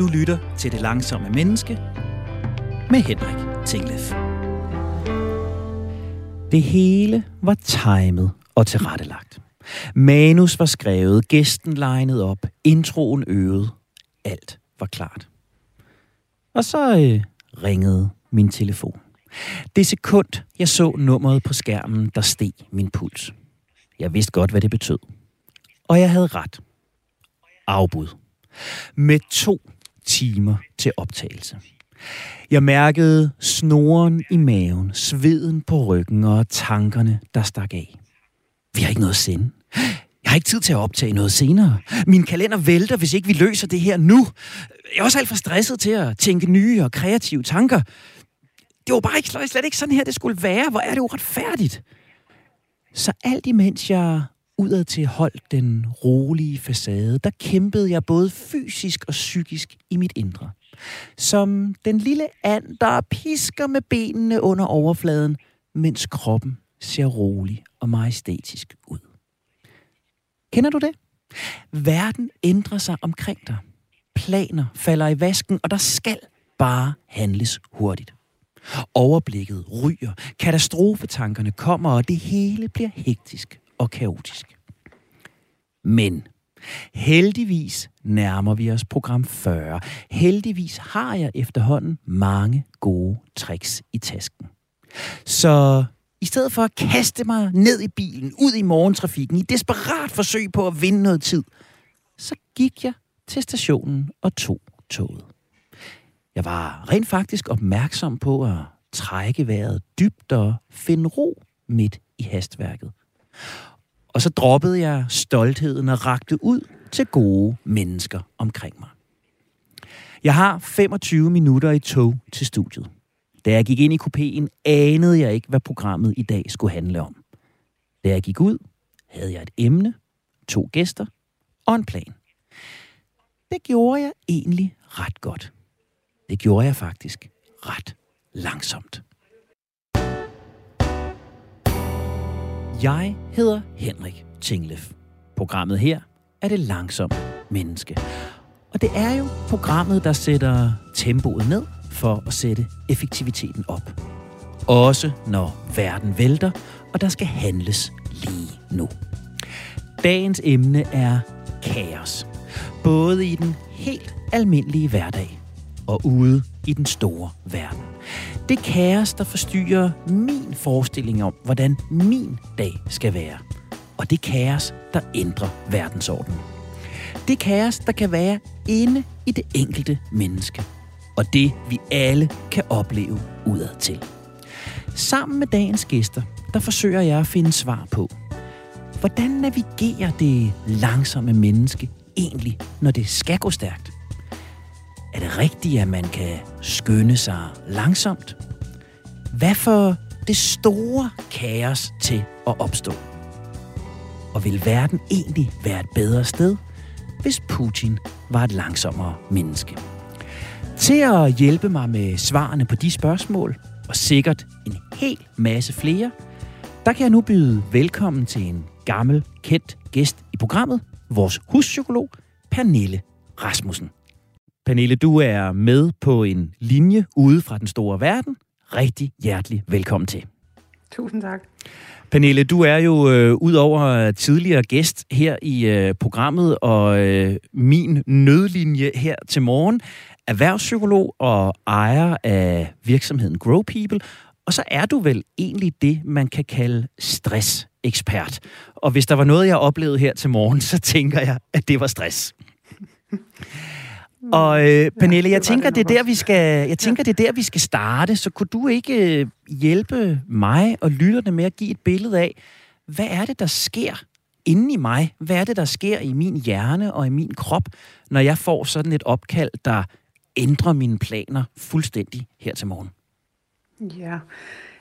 Du lytter til Det Langsomme Menneske med Henrik Tinglef. Det hele var timet og tilrettelagt. Manus var skrevet, gæsten legnet op, introen øvet. Alt var klart. Og så øh, ringede min telefon. Det sekund, jeg så nummeret på skærmen, der steg min puls. Jeg vidste godt, hvad det betød. Og jeg havde ret. Afbud. Med to timer til optagelse. Jeg mærkede snoren i maven, sveden på ryggen og tankerne, der stak af. Vi har ikke noget at sende. Jeg har ikke tid til at optage noget senere. Min kalender vælter, hvis ikke vi løser det her nu. Jeg er også alt for stresset til at tænke nye og kreative tanker. Det var bare ikke, slet ikke sådan her, det skulle være. Hvor er det uretfærdigt? Så alt imens jeg udad til holdt den rolige facade, der kæmpede jeg både fysisk og psykisk i mit indre. Som den lille and, der pisker med benene under overfladen, mens kroppen ser rolig og majestætisk ud. Kender du det? Verden ændrer sig omkring dig. Planer falder i vasken, og der skal bare handles hurtigt. Overblikket ryger, katastrofetankerne kommer, og det hele bliver hektisk og kaotisk. Men heldigvis nærmer vi os program 40. Heldigvis har jeg efterhånden mange gode tricks i tasken. Så i stedet for at kaste mig ned i bilen, ud i morgentrafikken, i desperat forsøg på at vinde noget tid, så gik jeg til stationen og tog toget. Jeg var rent faktisk opmærksom på at trække vejret dybt og finde ro midt i hastværket. Og så droppede jeg stoltheden og rakte ud til gode mennesker omkring mig. Jeg har 25 minutter i tog til studiet. Da jeg gik ind i kupéen, anede jeg ikke, hvad programmet i dag skulle handle om. Da jeg gik ud, havde jeg et emne, to gæster og en plan. Det gjorde jeg egentlig ret godt. Det gjorde jeg faktisk ret langsomt. Jeg hedder Henrik Tinglef. Programmet her er det langsomme menneske. Og det er jo programmet, der sætter tempoet ned for at sætte effektiviteten op. Også når verden vælter, og der skal handles lige nu. Dagens emne er kaos. Både i den helt almindelige hverdag og ude i den store verden. Det kaos, der forstyrrer min forestilling om, hvordan min dag skal være. Og det kaos, der ændrer verdensordenen. Det kaos, der kan være inde i det enkelte menneske. Og det, vi alle kan opleve udad til. Sammen med dagens gæster, der forsøger jeg at finde svar på, hvordan navigerer det langsomme menneske egentlig, når det skal gå stærkt? Er det rigtigt, at man kan skynde sig langsomt? Hvad for det store kaos til at opstå? Og vil verden egentlig være et bedre sted, hvis Putin var et langsommere menneske? Til at hjælpe mig med svarene på de spørgsmål, og sikkert en hel masse flere, der kan jeg nu byde velkommen til en gammel, kendt gæst i programmet, vores huspsykolog, Pernille Rasmussen. Pernille, du er med på en linje ude fra den store verden. Rigtig hjertelig velkommen til. Tusind tak. Pernille, du er jo øh, ud over tidligere gæst her i øh, programmet, og øh, min nødlinje her til morgen, erhvervspsykolog og ejer af virksomheden Grow People, og så er du vel egentlig det, man kan kalde stressekspert. Og hvis der var noget, jeg oplevede her til morgen, så tænker jeg, at det var stress. Og øh, Pernille, ja, jeg tænker, det, er der, vi skal, jeg tænker, det er der, vi skal starte. Så kunne du ikke øh, hjælpe mig og lytterne med at give et billede af, hvad er det, der sker inde i mig? Hvad er det, der sker i min hjerne og i min krop, når jeg får sådan et opkald, der ændrer mine planer fuldstændig her til morgen? Ja,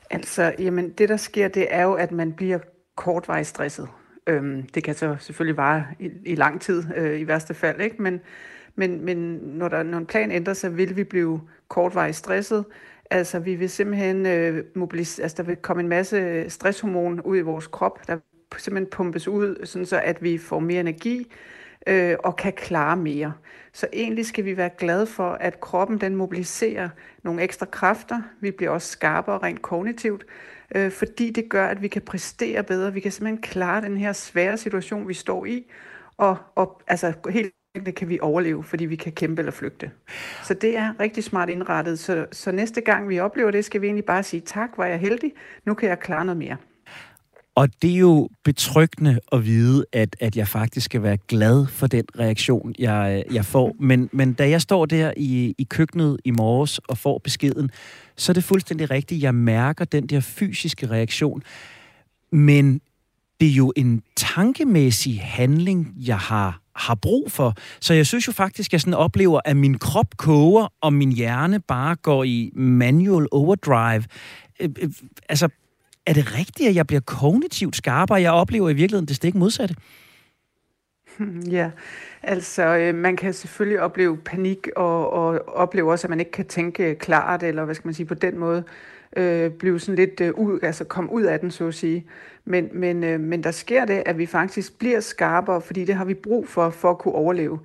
altså, jamen, det der sker, det er jo, at man bliver kortvarigt stresset. Øhm, det kan så selvfølgelig vare i, i lang tid, øh, i værste fald, ikke? Men, men, men når, der, når en plan ændrer sig, vil vi blive kortvarigt stresset. Altså, vi vil simpelthen øh, mobilisere, altså, der vil komme en masse stresshormon ud i vores krop, der simpelthen pumpes ud, sådan så at vi får mere energi, øh, og kan klare mere. Så egentlig skal vi være glade for, at kroppen den mobiliserer nogle ekstra kræfter. Vi bliver også skarpere rent kognitivt, øh, fordi det gør, at vi kan præstere bedre. Vi kan simpelthen klare den her svære situation, vi står i, og, og altså helt kan vi overleve, fordi vi kan kæmpe eller flygte. Så det er rigtig smart indrettet. Så, så næste gang vi oplever det, skal vi egentlig bare sige, tak, var jeg heldig, nu kan jeg klare noget mere. Og det er jo betryggende at vide, at, at jeg faktisk skal være glad for den reaktion, jeg, jeg får. Men, men da jeg står der i, i køkkenet i morges og får beskeden, så er det fuldstændig rigtigt. Jeg mærker den der fysiske reaktion. Men det er jo en tankemæssig handling, jeg har, har brug for. Så jeg synes jo faktisk, at jeg sådan oplever, at min krop koger, og min hjerne bare går i manual overdrive. Øh, øh, altså, er det rigtigt, at jeg bliver kognitivt skarpere? Jeg oplever i virkeligheden det stik modsatte. Ja, altså øh, man kan selvfølgelig opleve panik og, og opleve også, at man ikke kan tænke klart, eller hvad skal man sige, på den måde øh, blive sådan lidt øh, ud, altså komme ud af den, så at sige. Men, men, øh, men der sker det, at vi faktisk bliver skarpere, fordi det har vi brug for, for at kunne overleve.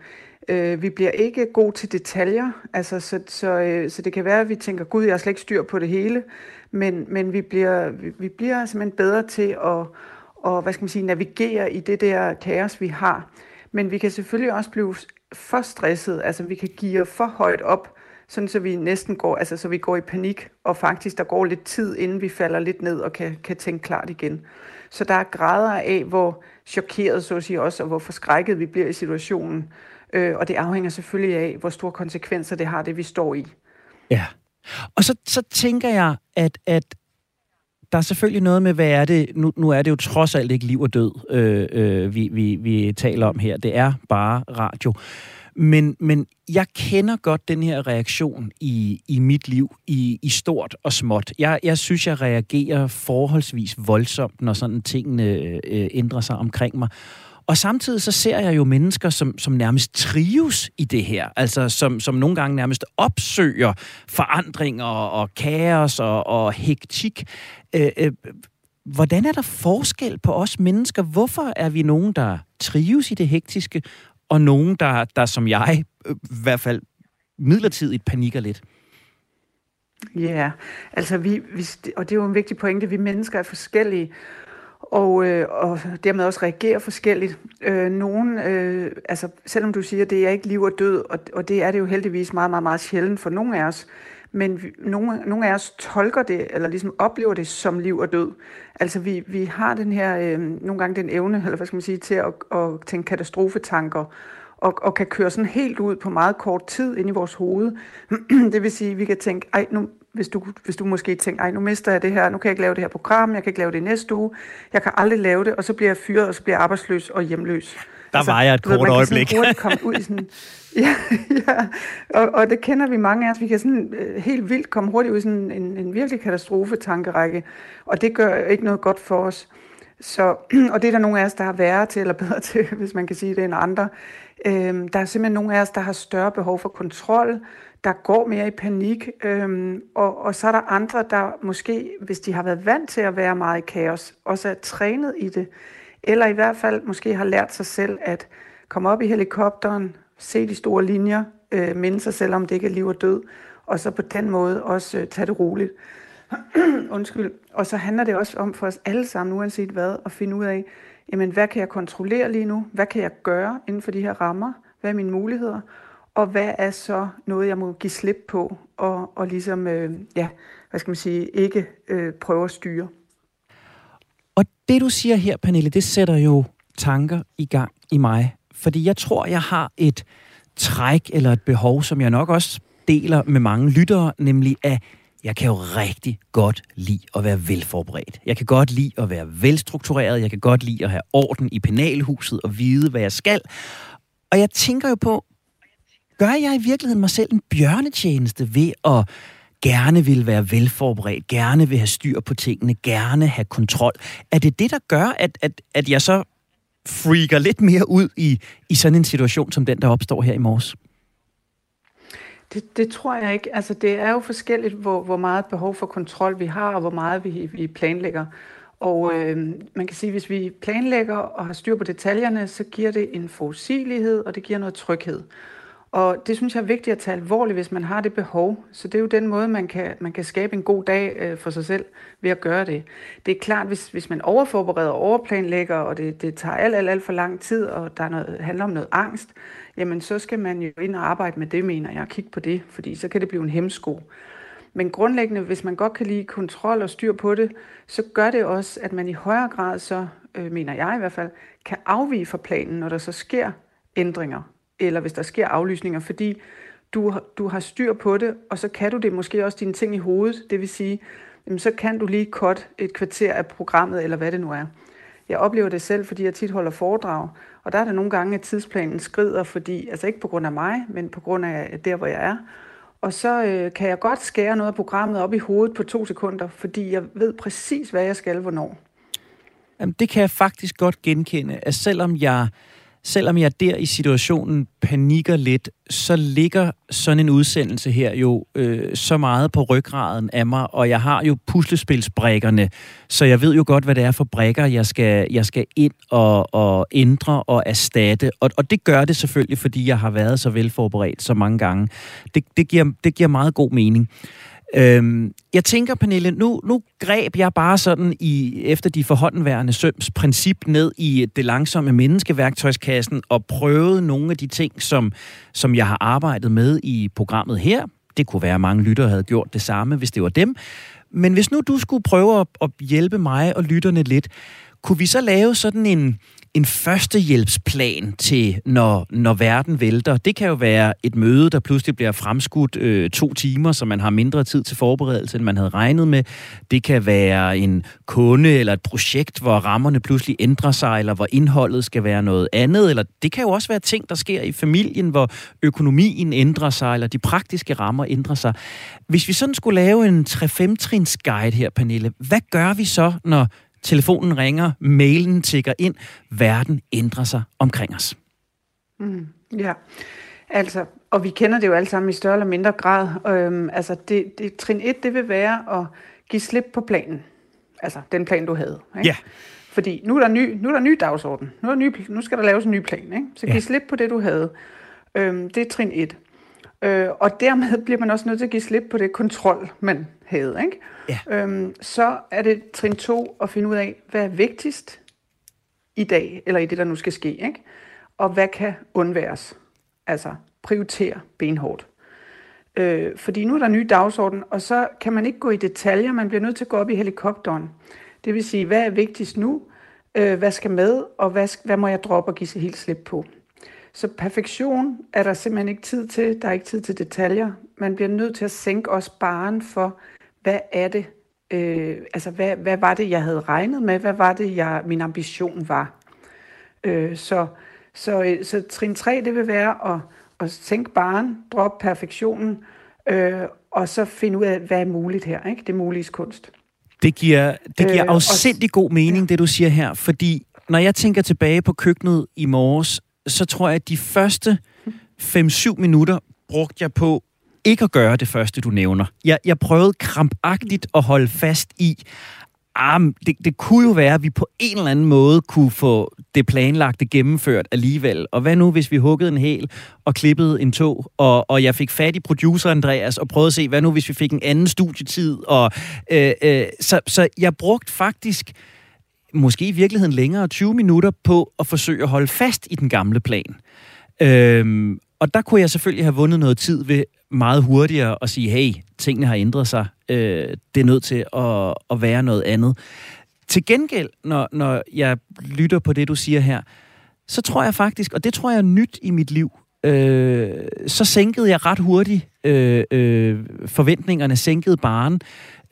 Øh, vi bliver ikke god til detaljer, altså, så, så, øh, så det kan være, at vi tænker, gud, jeg har slet ikke styr på det hele, men, men vi, bliver, vi, vi bliver simpelthen bedre til at og, hvad skal man sige, navigere i det der kaos, vi har. Men vi kan selvfølgelig også blive for stresset, altså vi kan give for højt op, sådan så vi næsten går, altså så vi går i panik, og faktisk der går lidt tid, inden vi falder lidt ned og kan, kan tænke klart igen. Så der er grader af, hvor chokeret, så at sige også, og hvor forskrækket vi bliver i situationen. Øh, og det afhænger selvfølgelig af, hvor store konsekvenser det har, det vi står i. Ja. Og så, så tænker jeg, at, at der er selvfølgelig noget med, hvad er det, nu, nu er det jo trods alt ikke liv og død, øh, øh, vi, vi, vi taler om her. Det er bare radio. Men, men jeg kender godt den her reaktion i, i mit liv, i, i stort og småt. Jeg, jeg synes, jeg reagerer forholdsvis voldsomt, når sådan tingene øh, ændrer sig omkring mig. Og samtidig så ser jeg jo mennesker, som, som nærmest trives i det her. Altså som, som nogle gange nærmest opsøger forandringer og kaos og, og hektik. Øh, øh, hvordan er der forskel på os mennesker? Hvorfor er vi nogen, der trives i det hektiske, og nogen, der, der som jeg, øh, i hvert fald midlertidigt panikker lidt? Ja, yeah. altså vi, vi, og det er jo en vigtig pointe, vi mennesker er forskellige, og, øh, og dermed også reagerer forskelligt. Øh, nogen, øh, altså selvom du siger, det er ikke liv og død, og, og det er det jo heldigvis meget, meget, meget sjældent for nogen af os, men vi, nogle, nogle af os tolker det, eller ligesom oplever det som liv og død. Altså vi, vi har den her, øh, nogle gange den evne, eller hvad skal man sige, til at, at tænke katastrofetanker, og, og kan køre sådan helt ud på meget kort tid ind i vores hoved. det vil sige, at vi kan tænke, ej, nu, hvis du, hvis du måske tænker, ej, nu mister jeg det her, nu kan jeg ikke lave det her program, jeg kan ikke lave det næste uge, jeg kan aldrig lave det, og så bliver jeg fyret, og så bliver jeg arbejdsløs og hjemløs. Der altså, var jeg et kort man øjeblik. Man kan komme ud i sådan, ja, ja. Og, og det kender vi mange af os, vi kan sådan uh, helt vildt komme hurtigt ud i sådan en, en virkelig katastrofe-tankerække, og det gør ikke noget godt for os. Så, og det er der nogle af os, der har værre til, eller bedre til, hvis man kan sige det, end andre. Øhm, der er simpelthen nogle af os, der har større behov for kontrol, der går mere i panik, øhm, og, og så er der andre, der måske, hvis de har været vant til at være meget i kaos, også er trænet i det, eller i hvert fald måske har lært sig selv at komme op i helikopteren, se de store linjer, øh, minde sig selv om det ikke er liv og død, og så på den måde også øh, tage det roligt. Undskyld. Og så handler det også om for os alle sammen, uanset hvad, at finde ud af, jamen hvad kan jeg kontrollere lige nu? Hvad kan jeg gøre inden for de her rammer? Hvad er mine muligheder? Og hvad er så noget, jeg må give slip på, og, og ligesom, øh, ja, hvad skal man sige, ikke øh, prøve at styre? Og det, du siger her, Pernille, det sætter jo tanker i gang i mig. Fordi jeg tror, jeg har et træk eller et behov, som jeg nok også deler med mange lyttere, nemlig at jeg kan jo rigtig godt lide at være velforberedt. Jeg kan godt lide at være velstruktureret. Jeg kan godt lide at have orden i penalhuset og vide, hvad jeg skal. Og jeg tænker jo på, gør jeg i virkeligheden mig selv en bjørnetjeneste ved at gerne vil være velforberedt, gerne vil have styr på tingene, gerne have kontrol. Er det det, der gør, at, at, at jeg så freaker lidt mere ud i, i sådan en situation som den, der opstår her i morges? Det, det tror jeg ikke. Altså, det er jo forskelligt, hvor, hvor meget behov for kontrol vi har, og hvor meget vi, vi planlægger. Og øh, man kan sige, at hvis vi planlægger og har styr på detaljerne, så giver det en forudsigelighed, og det giver noget tryghed. Og det synes jeg er vigtigt at tage alvorligt, hvis man har det behov. Så det er jo den måde, man kan, man kan skabe en god dag øh, for sig selv ved at gøre det. Det er klart, hvis, hvis man overforbereder og overplanlægger, og det, det tager alt, alt, alt for lang tid, og der er noget, handler om noget angst, jamen så skal man jo ind og arbejde med det, mener jeg, og kigge på det, fordi så kan det blive en hemsko. Men grundlæggende, hvis man godt kan lide kontrol og styr på det, så gør det også, at man i højere grad så, øh, mener jeg i hvert fald, kan afvige fra planen, når der så sker ændringer, eller hvis der sker aflysninger, fordi du, du har styr på det, og så kan du det måske også dine ting i hovedet, det vil sige, jamen, så kan du lige kort et kvarter af programmet, eller hvad det nu er. Jeg oplever det selv, fordi jeg tit holder foredrag, og der er der nogle gange, at tidsplanen skrider, fordi, altså ikke på grund af mig, men på grund af der, hvor jeg er. Og så øh, kan jeg godt skære noget af programmet op i hovedet på to sekunder, fordi jeg ved præcis, hvad jeg skal, hvornår. Jamen, det kan jeg faktisk godt genkende, at selvom jeg selvom jeg der i situationen panikker lidt, så ligger sådan en udsendelse her jo øh, så meget på ryggraden af mig, og jeg har jo puslespilsbrikkerne, så jeg ved jo godt, hvad det er for brækker, jeg skal, jeg skal ind og, og ændre og erstatte. Og, og det gør det selvfølgelig, fordi jeg har været så velforberedt så mange gange. Det, det, giver, det giver meget god mening. Øhm, jeg tænker, Pernille, nu, nu greb jeg bare sådan i efter de forhåndenværende søms princip ned i det langsomme menneskeværktøjskassen og prøvede nogle af de ting, som, som jeg har arbejdet med i programmet her. Det kunne være, at mange lyttere havde gjort det samme, hvis det var dem. Men hvis nu du skulle prøve at, at hjælpe mig og lytterne lidt, kunne vi så lave sådan en, en førstehjælpsplan til, når, når verden vælter. Det kan jo være et møde, der pludselig bliver fremskudt øh, to timer, så man har mindre tid til forberedelse, end man havde regnet med. Det kan være en kunde eller et projekt, hvor rammerne pludselig ændrer sig, eller hvor indholdet skal være noget andet. Eller det kan jo også være ting, der sker i familien, hvor økonomien ændrer sig, eller de praktiske rammer ændrer sig. Hvis vi sådan skulle lave en 3-5-trins guide her, Pernille, hvad gør vi så, når telefonen ringer, mailen tigger ind, verden ændrer sig omkring os. Mm, ja, altså, og vi kender det jo alle sammen i større eller mindre grad. Øhm, altså, det, det, trin 1, det vil være at give slip på planen. Altså, den plan, du havde. Ikke? Ja. Fordi nu er der ny, nu er der ny dagsorden. Nu, er ny, nu skal der laves en ny plan. Ikke? Så giv ja. slip på det, du havde. Øhm, det er trin 1. Øh, og dermed bliver man også nødt til at give slip på det kontrol, man havde. Ikke? Ja. Øhm, så er det trin 2 at finde ud af, hvad er vigtigst i dag, eller i det, der nu skal ske. Ikke? Og hvad kan undværes? Altså prioritere benhårdt. Øh, fordi nu er der en ny dagsorden, og så kan man ikke gå i detaljer, man bliver nødt til at gå op i helikopteren. Det vil sige, hvad er vigtigst nu? Øh, hvad skal med, og hvad, hvad må jeg droppe og give sig helt slip på? Så perfektion er der simpelthen ikke tid til. Der er ikke tid til detaljer. Man bliver nødt til at sænke også baren for, hvad er det, øh, altså hvad, hvad var det, jeg havde regnet med? Hvad var det, jeg, min ambition var? Øh, så, så, øh, så trin 3, det vil være at, at sænke baren, droppe perfektionen, øh, og så finde ud af, hvad er muligt her. Ikke? Det mulige kunst. Det giver, det giver øh, afsindig god mening, ja. det du siger her, fordi når jeg tænker tilbage på køkkenet i morges, så tror jeg, at de første 5-7 minutter brugte jeg på ikke at gøre det første, du nævner. Jeg, jeg prøvede krampagtigt at holde fast i, ah, det, det kunne jo være, at vi på en eller anden måde kunne få det planlagte gennemført alligevel. Og hvad nu, hvis vi huggede en hæl og klippede en tog, og, og jeg fik fat i producer Andreas og prøvede at se, hvad nu, hvis vi fik en anden studietid. Og, øh, øh, så, så jeg brugte faktisk måske i virkeligheden længere 20 minutter på at forsøge at holde fast i den gamle plan. Øhm, og der kunne jeg selvfølgelig have vundet noget tid ved meget hurtigere at sige, hey, tingene har ændret sig. Øh, det er nødt til at, at være noget andet. Til gengæld, når, når jeg lytter på det, du siger her, så tror jeg faktisk, og det tror jeg er nyt i mit liv, øh, så sænkede jeg ret hurtigt øh, øh, forventningerne, sænkede baren.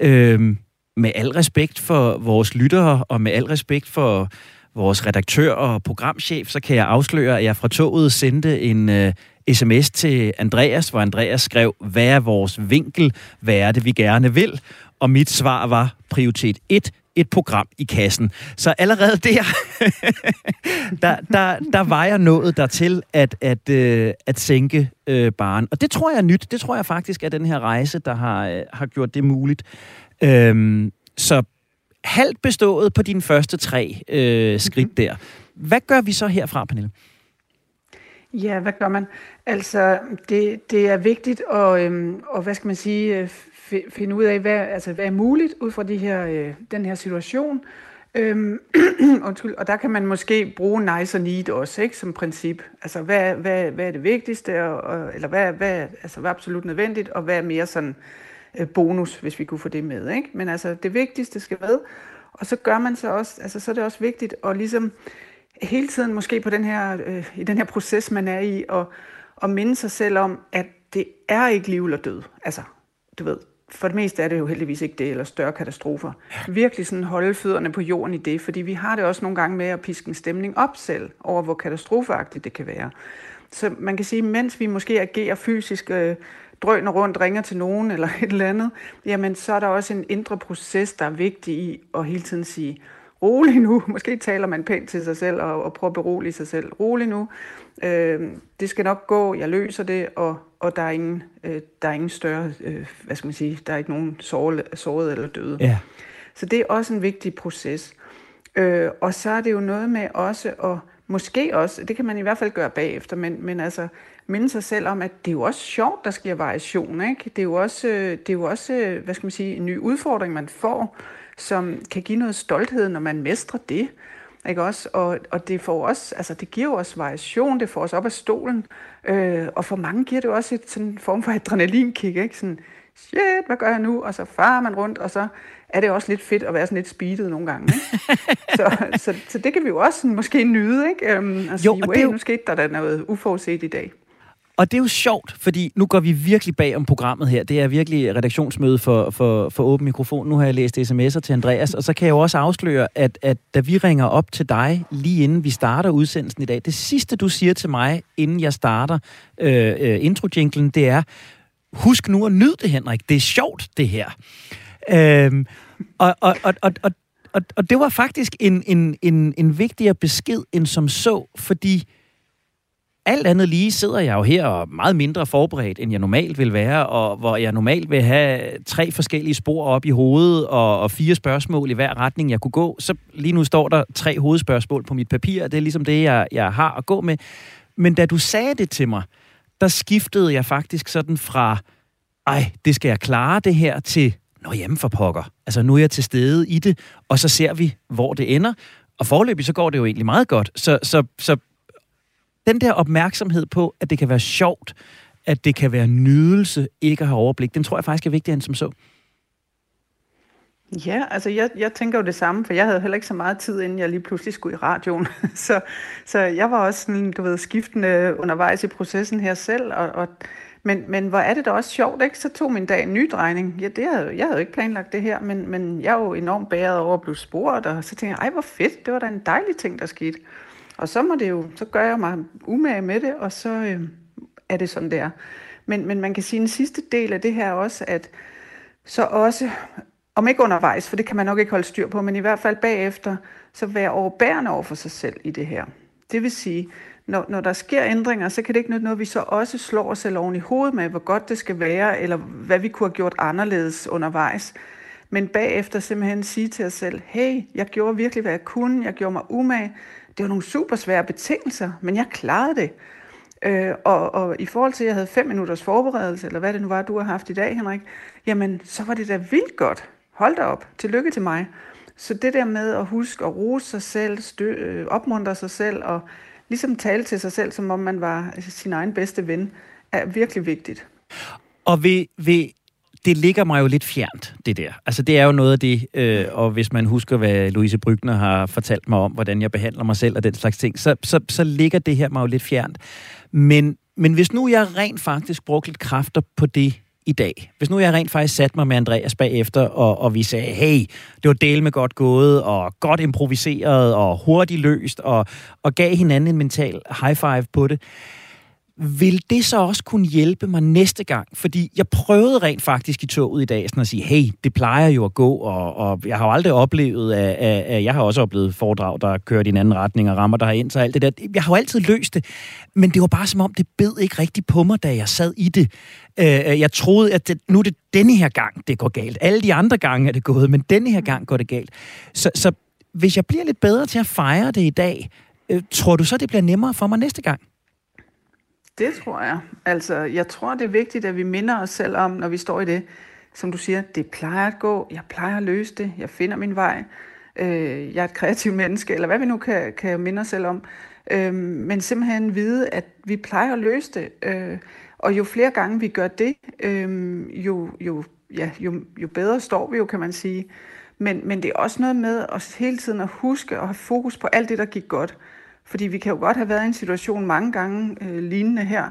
Øh, med al respekt for vores lyttere, og med al respekt for vores redaktør og programchef, så kan jeg afsløre, at jeg fra toget sendte en øh, sms til Andreas, hvor Andreas skrev, hvad er vores vinkel, hvad er det, vi gerne vil? Og mit svar var prioritet 1, et program i kassen. Så allerede der, der, der, der var jeg nået dertil at, at, øh, at sænke øh, baren. Og det tror jeg er nyt. Det tror jeg faktisk er den her rejse, der har, øh, har gjort det muligt. Øhm, så halvt bestået på dine første tre øh, skridt mm-hmm. der. Hvad gør vi så herfra, Pernille? Ja, hvad gør man? Altså, det, det er vigtigt at, øhm, og hvad skal man sige, øh, finde ud af, hvad, altså, hvad er muligt ud fra de her, øh, den her situation. Øhm, undskyld, og der kan man måske bruge nice og need også, ikke, som princip. Altså, hvad, hvad, hvad er det vigtigste, og, og, eller hvad, hvad, altså, hvad er absolut nødvendigt, og hvad er mere sådan øh, bonus, hvis vi kunne få det med, ikke? Men altså, det vigtigste skal med, og så gør man så også, altså, så er det også vigtigt at ligesom hele tiden måske på den her, øh, i den her proces, man er i, og, og minde sig selv om, at det er ikke liv eller død. Altså, du ved, for det meste er det jo heldigvis ikke det, eller større katastrofer. Virkelig sådan holde fødderne på jorden i det, fordi vi har det også nogle gange med at piske en stemning op selv, over hvor katastrofeagtigt det kan være. Så man kan sige, mens vi måske agerer fysisk, øh, drøner rundt, ringer til nogen eller et eller andet, jamen så er der også en indre proces, der er vigtig i at hele tiden sige, rolig nu. Måske taler man pænt til sig selv og, og prøver at berolige sig selv. Rolig nu. Øh, det skal nok gå. Jeg løser det, og, og der, er ingen, øh, der er ingen større, øh, hvad skal man sige, der er ikke nogen såret, såret eller døde. Ja. Så det er også en vigtig proces. Øh, og så er det jo noget med også at, måske også, det kan man i hvert fald gøre bagefter, men, men altså minde sig selv om, at det er jo også sjovt, der sker variation. Ikke? Det er jo også, det er jo også hvad skal man sige, en ny udfordring, man får som kan give noget stolthed, når man mestrer det. Ikke også? Og, og det, får også, altså det giver også variation, det får os op af stolen. Øh, og for mange giver det også et sådan form for adrenalinkick. Ikke? Sådan, shit, hvad gør jeg nu? Og så farer man rundt, og så er det også lidt fedt at være sådan lidt speedet nogle gange. Ikke? så, så, så det kan vi jo også sådan, måske nyde, ikke? Um, at jo, sige, og det... nu skete der da noget uforudset i dag. Og det er jo sjovt, fordi nu går vi virkelig bag om programmet her. Det er virkelig redaktionsmøde for, for, for åben mikrofon. Nu har jeg læst sms'er til Andreas, og så kan jeg jo også afsløre, at, at da vi ringer op til dig, lige inden vi starter udsendelsen i dag, det sidste, du siger til mig, inden jeg starter øh, øh, intro det er, husk nu at nyde det, Henrik. Det er sjovt, det her. Øhm, og, og, og, og, og, og, og det var faktisk en, en, en, en vigtigere besked end som så, fordi alt andet lige sidder jeg jo her og meget mindre forberedt, end jeg normalt vil være, og hvor jeg normalt vil have tre forskellige spor op i hovedet og, og fire spørgsmål i hver retning, jeg kunne gå. Så lige nu står der tre hovedspørgsmål på mit papir, og det er ligesom det, jeg, jeg har at gå med. Men da du sagde det til mig, der skiftede jeg faktisk sådan fra, ej, det skal jeg klare det her, til, nå jamen for pokker. Altså nu er jeg til stede i det, og så ser vi, hvor det ender. Og forløbig så går det jo egentlig meget godt. Så, så, så den der opmærksomhed på, at det kan være sjovt, at det kan være nydelse, ikke at have overblik, den tror jeg faktisk er vigtigere end som så. Ja, altså jeg, jeg tænker jo det samme, for jeg havde heller ikke så meget tid, inden jeg lige pludselig skulle i radioen. så, så jeg var også sådan, du ved, skiftende undervejs i processen her selv, og, og men, men hvor er det da også sjovt, ikke? Så tog min dag en ny drejning. Ja, det havde, jeg havde ikke planlagt det her, men, men jeg er jo enormt bæret over at blive spurgt, og så tænkte jeg, ej, hvor fedt, det var da en dejlig ting, der skete. Og så må det jo, så gør jeg mig umage med det, og så øh, er det sådan, der. Men, men man kan sige, en sidste del af det her også, at så også, om ikke undervejs, for det kan man nok ikke holde styr på, men i hvert fald bagefter, så være overbærende over for sig selv i det her. Det vil sige, når, når der sker ændringer, så kan det ikke nytte noget, vi så også slår os selv oven i hovedet med, hvor godt det skal være, eller hvad vi kunne have gjort anderledes undervejs. Men bagefter simpelthen sige til os selv, hey, jeg gjorde virkelig, hvad jeg kunne, jeg gjorde mig umage, det var nogle super svære betingelser, men jeg klarede det. Øh, og, og i forhold til, at jeg havde fem minutters forberedelse, eller hvad det nu var, du har haft i dag, Henrik, jamen, så var det da vildt godt. Hold da op. Tillykke til mig. Så det der med at huske at rose sig selv, stø, øh, opmuntre sig selv, og ligesom tale til sig selv, som om man var sin egen bedste ven, er virkelig vigtigt. Og ved, ved det ligger mig jo lidt fjernt, det der. Altså, det er jo noget af det, øh, og hvis man husker, hvad Louise Brygner har fortalt mig om, hvordan jeg behandler mig selv og den slags ting, så, så, så ligger det her mig jo lidt fjernt. Men, men hvis nu jeg rent faktisk brugte lidt kræfter på det i dag, hvis nu jeg rent faktisk satte mig med Andreas bagefter, og, og vi sagde, hey, det var del med godt gået, og godt improviseret, og hurtigt løst, og, og gav hinanden en mental high five på det, vil det så også kunne hjælpe mig næste gang? Fordi jeg prøvede rent faktisk i toget i dag sådan at sige, hey, det plejer jo at gå, og, og jeg har jo aldrig oplevet, at, at, at jeg har også oplevet foredrag, der kører i en anden retning og rammer der ind, så alt det der. Jeg har jo altid løst det, men det var bare som om, det bed ikke rigtigt på mig, da jeg sad i det. Øh, jeg troede, at det, nu er det denne her gang, det går galt. Alle de andre gange er det gået, men denne her gang går det galt. Så, så hvis jeg bliver lidt bedre til at fejre det i dag, øh, tror du så, det bliver nemmere for mig næste gang? Det tror jeg. Altså, jeg tror, det er vigtigt, at vi minder os selv om, når vi står i det, som du siger, det plejer at gå, jeg plejer at løse det, jeg finder min vej, øh, jeg er et kreativt menneske, eller hvad vi nu kan, kan minde os selv om. Øh, men simpelthen vide, at vi plejer at løse det. Øh, og jo flere gange vi gør det, øh, jo, jo, ja, jo, jo bedre står vi jo, kan man sige. Men, men det er også noget med at hele tiden at huske og have fokus på alt det, der gik godt. Fordi vi kan jo godt have været i en situation mange gange øh, lignende her,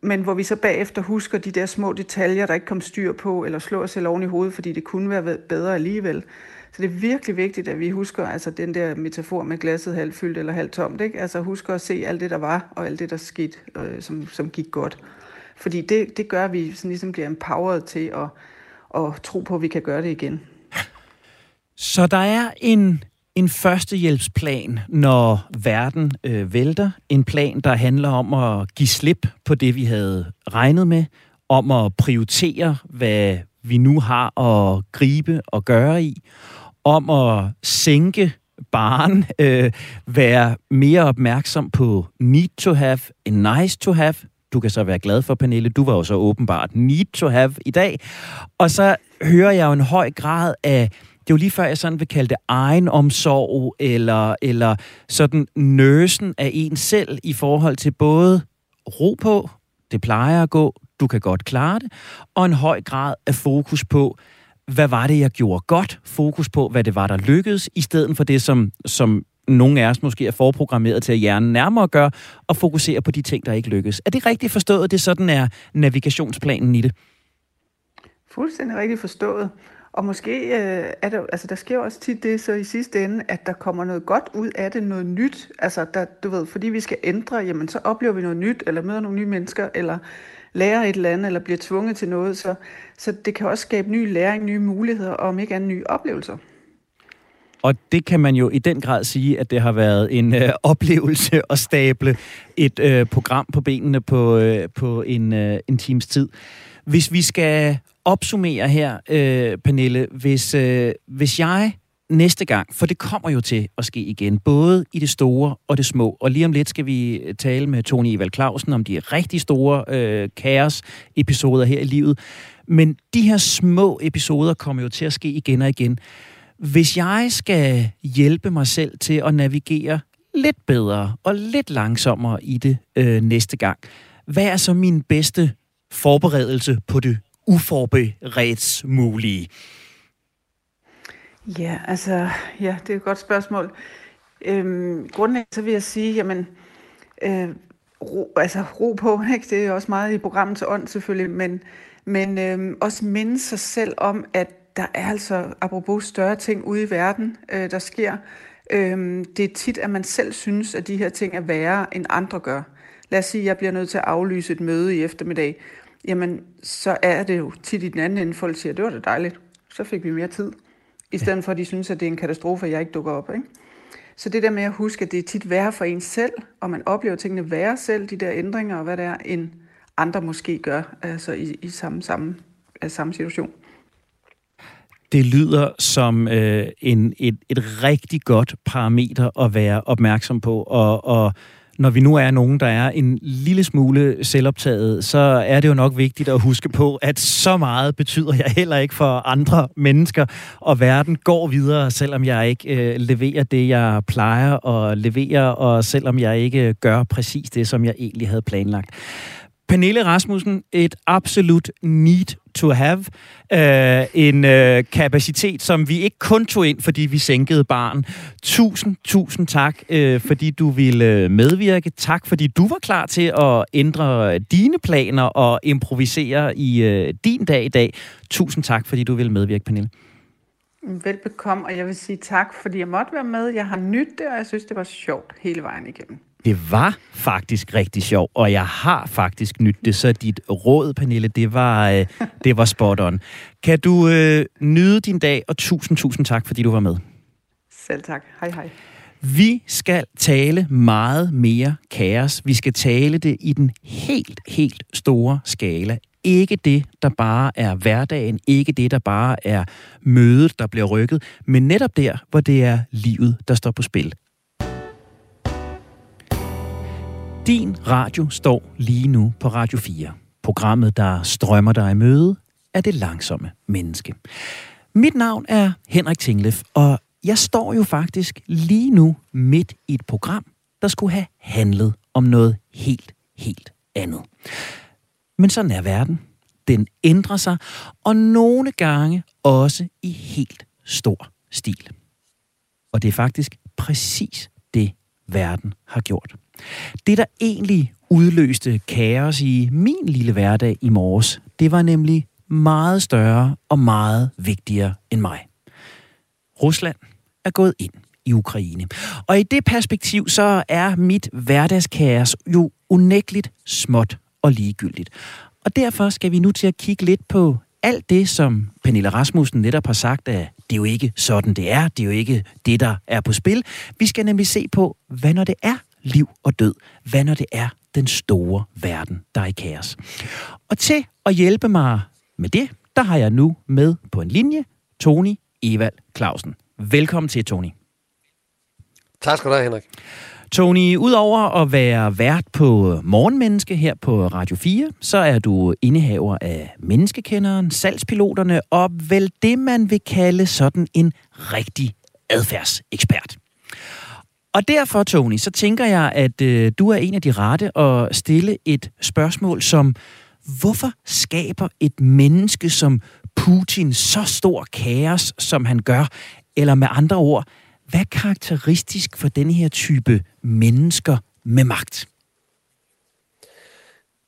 men hvor vi så bagefter husker de der små detaljer, der ikke kom styr på, eller slår os selv oven i hovedet, fordi det kunne være bedre alligevel. Så det er virkelig vigtigt, at vi husker altså den der metafor med glasset halvt fyldt eller halvt tomt. Ikke? Altså husker at se alt det, der var, og alt det, der skete, øh, som, som gik godt. Fordi det, det gør, at vi sådan ligesom bliver empowered til at, at tro på, at vi kan gøre det igen. Så der er en en førstehjælpsplan, når verden øh, vælter. En plan, der handler om at give slip på det, vi havde regnet med. Om at prioritere, hvad vi nu har at gribe og gøre i. Om at sænke barn, øh, være mere opmærksom på need to have end nice to have. Du kan så være glad for, Pernille. Du var jo så åbenbart need to have i dag. Og så hører jeg jo en høj grad af det er jo lige før, jeg sådan vil kalde det egenomsorg, eller, eller sådan nøsen af en selv i forhold til både ro på, det plejer at gå, du kan godt klare det, og en høj grad af fokus på, hvad var det, jeg gjorde godt, fokus på, hvad det var, der lykkedes, i stedet for det, som, som nogle af os måske er forprogrammeret til at hjernen nærmere gøre, og fokusere på de ting, der ikke lykkes. Er det rigtigt forstået, det sådan er navigationsplanen i det? Fuldstændig rigtigt forstået. Og måske øh, er der, altså der sker også tit det så i sidste ende, at der kommer noget godt ud af det, noget nyt. Altså der, du ved, fordi vi skal ændre, jamen så oplever vi noget nyt, eller møder nogle nye mennesker, eller lærer et eller andet, eller bliver tvunget til noget. Så, så det kan også skabe ny læring, nye muligheder, og om ikke andet nye oplevelser. Og det kan man jo i den grad sige, at det har været en øh, oplevelse at stable et øh, program på benene på, øh, på en, øh, en times tid. Hvis vi skal opsummere her, øh, Pernille, hvis, øh, hvis jeg næste gang, for det kommer jo til at ske igen, både i det store og det små. Og lige om lidt skal vi øh, tale med Tony Evald Clausen om de rigtig store øh, kaos-episoder her i livet. Men de her små episoder kommer jo til at ske igen og igen. Hvis jeg skal hjælpe mig selv til at navigere lidt bedre og lidt langsommere i det øh, næste gang, hvad er så min bedste forberedelse på det uforberedt mulige? Ja, altså, ja, det er et godt spørgsmål. Øhm, grundlæggende så vil jeg sige, jamen, øh, ro, altså ro på, ikke? det er også meget i programmets ånd selvfølgelig, men, men øh, også minde sig selv om, at der er altså, apropos større ting ude i verden, øh, der sker. Øh, det er tit, at man selv synes, at de her ting er værre, end andre gør. Lad os sige, at jeg bliver nødt til at aflyse et møde i eftermiddag jamen så er det jo tit i den anden ende, folk siger, det var da dejligt, så fik vi mere tid. I stedet ja. for, at de synes, at det er en katastrofe, at jeg ikke dukker op. Ikke? Så det der med at huske, at det er tit værre for en selv, og man oplever tingene værre selv, de der ændringer og hvad det er, end andre måske gør altså i, i samme, samme, altså samme situation. Det lyder som øh, en, et, et rigtig godt parameter at være opmærksom på, og, og når vi nu er nogen, der er en lille smule selvoptaget, så er det jo nok vigtigt at huske på, at så meget betyder jeg heller ikke for andre mennesker, og verden går videre, selvom jeg ikke øh, leverer det, jeg plejer at levere, og selvom jeg ikke gør præcis det, som jeg egentlig havde planlagt. Pernille Rasmussen, et absolut need to have. Øh, en øh, kapacitet, som vi ikke kun tog ind, fordi vi sænkede barn. Tusind, tusind tak, øh, fordi du ville øh, medvirke. Tak, fordi du var klar til at ændre dine planer og improvisere i øh, din dag i dag. Tusind tak, fordi du ville medvirke, Pernille. Velbekomme, og jeg vil sige tak, fordi jeg måtte være med. Jeg har nyt det, og jeg synes, det var sjovt hele vejen igennem. Det var faktisk rigtig sjov, og jeg har faktisk nyt det, så dit råd, Pernille, det var, øh, det var spot on. Kan du øh, nyde din dag, og tusind, tusind tak, fordi du var med. Selv tak. Hej hej. Vi skal tale meget mere kaos. Vi skal tale det i den helt, helt store skala. Ikke det, der bare er hverdagen, ikke det, der bare er mødet, der bliver rykket, men netop der, hvor det er livet, der står på spil. Din radio står lige nu på Radio 4. Programmet, der strømmer dig i møde, er det langsomme menneske. Mit navn er Henrik Tinglef, og jeg står jo faktisk lige nu midt i et program, der skulle have handlet om noget helt, helt andet. Men sådan er verden. Den ændrer sig, og nogle gange også i helt stor stil. Og det er faktisk præcis det, verden har gjort. Det, der egentlig udløste kaos i min lille hverdag i morges, det var nemlig meget større og meget vigtigere end mig. Rusland er gået ind i Ukraine. Og i det perspektiv, så er mit hverdagskaos jo unægteligt småt og ligegyldigt. Og derfor skal vi nu til at kigge lidt på alt det, som Pernille Rasmussen netop har sagt, at det er jo ikke sådan, det er. Det er jo ikke det, der er på spil. Vi skal nemlig se på, hvad når det er liv og død? Hvad når det er den store verden, der er i kaos? Og til at hjælpe mig med det, der har jeg nu med på en linje Tony Evald Clausen. Velkommen til, Tony. Tak skal du have, Henrik. Tony, udover at være vært på Morgenmenneske her på Radio 4, så er du indehaver af Menneskekenderen, Salgspiloterne og vel det, man vil kalde sådan en rigtig adfærdsekspert. Og derfor, Tony, så tænker jeg, at øh, du er en af de rette at stille et spørgsmål som, hvorfor skaber et menneske som Putin så stor kaos, som han gør? Eller med andre ord, hvad er karakteristisk for den her type mennesker med magt?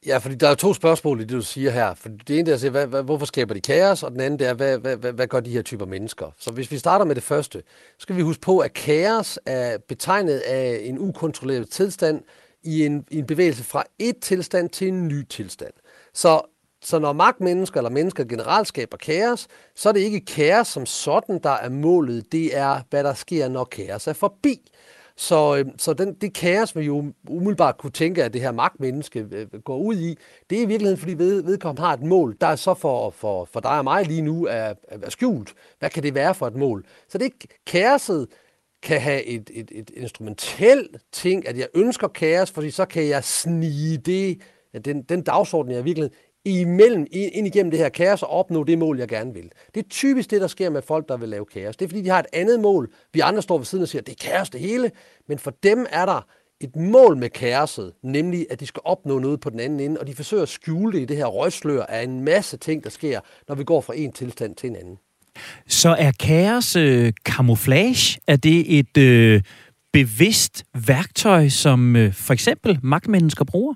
Ja, fordi der er to spørgsmål i det, du siger her. For det ene er hvad, hvad, hvorfor skaber de kaos? Og den anden er, hvad, hvad, hvad, hvad gør de her typer mennesker? Så hvis vi starter med det første, så skal vi huske på, at kaos er betegnet af en ukontrolleret tilstand i en, i en bevægelse fra et tilstand til en ny tilstand. Så, så når magtmennesker eller mennesker generelt skaber kaos, så er det ikke kaos som sådan, der er målet. Det er, hvad der sker, når kaos er forbi. Så, øhm, så den, det kaos, man jo umiddelbart kunne tænke, at det her magtmenneske øh, øh, går ud i, det er i virkeligheden, fordi ved, vedkommende har et mål, der er så for, for, for dig og mig lige nu er, er skjult. Hvad kan det være for et mål? Så det kaoset kan have et, et, et instrumentelt ting, at jeg ønsker kaos, fordi så kan jeg snige det, den, den dagsorden, jeg i virkeligheden imellem, ind igennem det her kaos og opnå det mål, jeg gerne vil. Det er typisk det, der sker med folk, der vil lave kaos. Det er fordi, de har et andet mål. Vi andre står ved siden og siger, det er kaos det hele. Men for dem er der et mål med kaoset, nemlig at de skal opnå noget på den anden ende, og de forsøger at skjule det i det her røgslør af en masse ting, der sker, når vi går fra en tilstand til en anden. Så er kaos øh, camouflage? Er det et øh, bevidst værktøj, som øh, for eksempel magtmennesker bruger?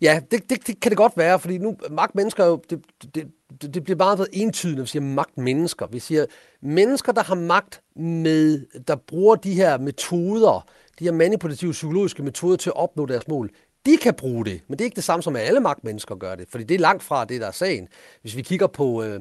Ja, det, det, det kan det godt være, fordi nu magtmennesker jo, det, det, det bliver meget entydigt, når vi siger magtmennesker. Vi siger mennesker, der har magt med, der bruger de her metoder, de her manipulative psykologiske metoder til at opnå deres mål. De kan bruge det, men det er ikke det samme som, at alle magtmennesker gør det, fordi det er langt fra det, der er sagen. Hvis vi kigger på, øh,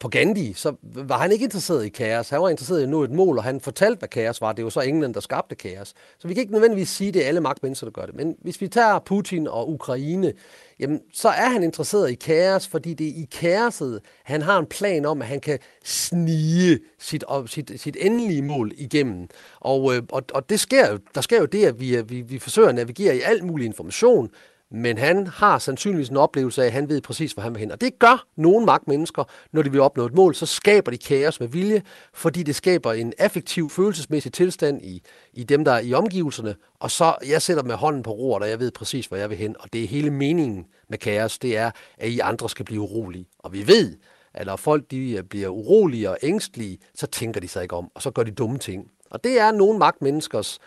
på Gandhi, så var han ikke interesseret i kaos. Han var interesseret i nu et mål, og han fortalte, hvad kaos var. Det var så England, der skabte kaos. Så vi kan ikke nødvendigvis sige, at det er alle magtmennesker, der gør det. Men hvis vi tager Putin og Ukraine, jamen, så er han interesseret i kaos, fordi det er i kaoset, han har en plan om, at han kan snige sit, sit, sit endelige mål igennem. Og, øh, og, og det sker jo, der sker jo det, at vi, vi, vi forsøger at navigere i al mulig information, men han har sandsynligvis en oplevelse af, at han ved præcis, hvor han vil hen. Og det gør nogle magtmennesker, når de vil opnå et mål, så skaber de kaos med vilje, fordi det skaber en affektiv, følelsesmæssig tilstand i, i dem, der er i omgivelserne. Og så, jeg sætter med hånden på roret, og jeg ved præcis, hvor jeg vil hen. Og det er hele meningen med kaos, det er, at I andre skal blive urolige. Og vi ved, at når folk de øh, bliver urolige og ængstlige, så tænker de sig ikke om, og så gør de dumme ting. Og det er nogle magtmenneskers,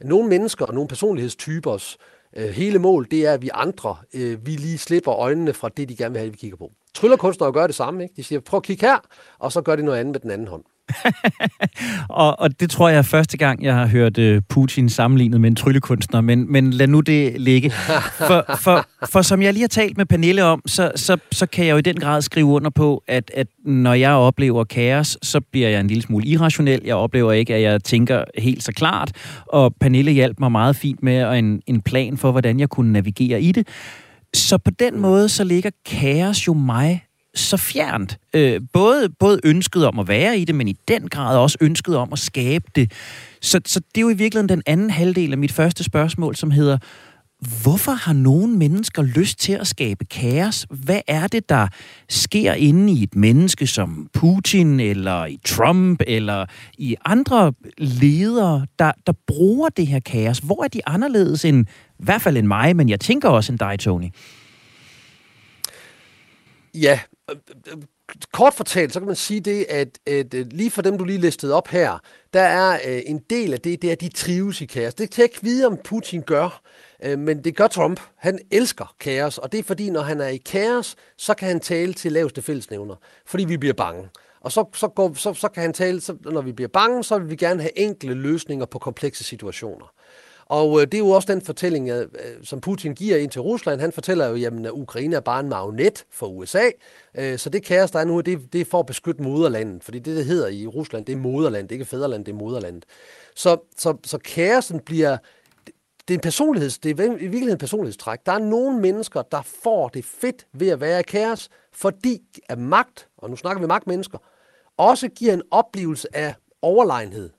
nogle mennesker og nogle personlighedstypers øh, hele mål, det er, at vi andre, øh, vi lige slipper øjnene fra det, de gerne vil have, vi kigger på. Tryllerkunstnere gør det samme. Ikke? De siger, prøv at kigge her, og så gør de noget andet med den anden hånd. og, og det tror jeg er første gang, jeg har hørt uh, Putin sammenlignet med en tryllekunstner, men, men lad nu det ligge. For, for, for som jeg lige har talt med Pernille om, så, så, så kan jeg jo i den grad skrive under på, at, at når jeg oplever kaos, så bliver jeg en lille smule irrationel. Jeg oplever ikke, at jeg tænker helt så klart, og Pernille hjalp mig meget fint med en, en plan for, hvordan jeg kunne navigere i det. Så på den måde, så ligger kaos jo mig så fjernt. Øh, både, både ønsket om at være i det, men i den grad også ønsket om at skabe det. Så, så det er jo i virkeligheden den anden halvdel af mit første spørgsmål, som hedder, hvorfor har nogle mennesker lyst til at skabe kaos? Hvad er det, der sker inde i et menneske som Putin, eller i Trump, eller i andre ledere, der, der bruger det her kaos? Hvor er de anderledes end, i hvert fald end mig, men jeg tænker også end dig, Tony? Ja, kort fortalt, så kan man sige det, at, at øh, lige for dem, du lige listede op her, der er øh, en del af det, det er, at de trives i kaos. Det kan jeg ikke vide, om Putin gør, øh, men det gør Trump. Han elsker kaos, og det er fordi, når han er i kaos, så kan han tale til laveste fællesnævner, fordi vi bliver bange. Og så, så, går, så, så kan han tale, så, når vi bliver bange, så vil vi gerne have enkle løsninger på komplekse situationer. Og øh, det er jo også den fortælling, øh, som Putin giver ind til Rusland. Han fortæller jo, jamen, at Ukraine er bare en magnet for USA. Øh, så det kaos, der er nu, det, det er for at beskytte moderlandet. Fordi det, det hedder i Rusland, det er moderland. Det er ikke fædreland, det er moderlandet. Så, så, så kaosen bliver... Det er, en personligheds, det er i virkeligheden en personlighedstræk. Der er nogle mennesker, der får det fedt ved at være i kaos, fordi at magt, og nu snakker vi magtmennesker, også giver en oplevelse af overlegenhed.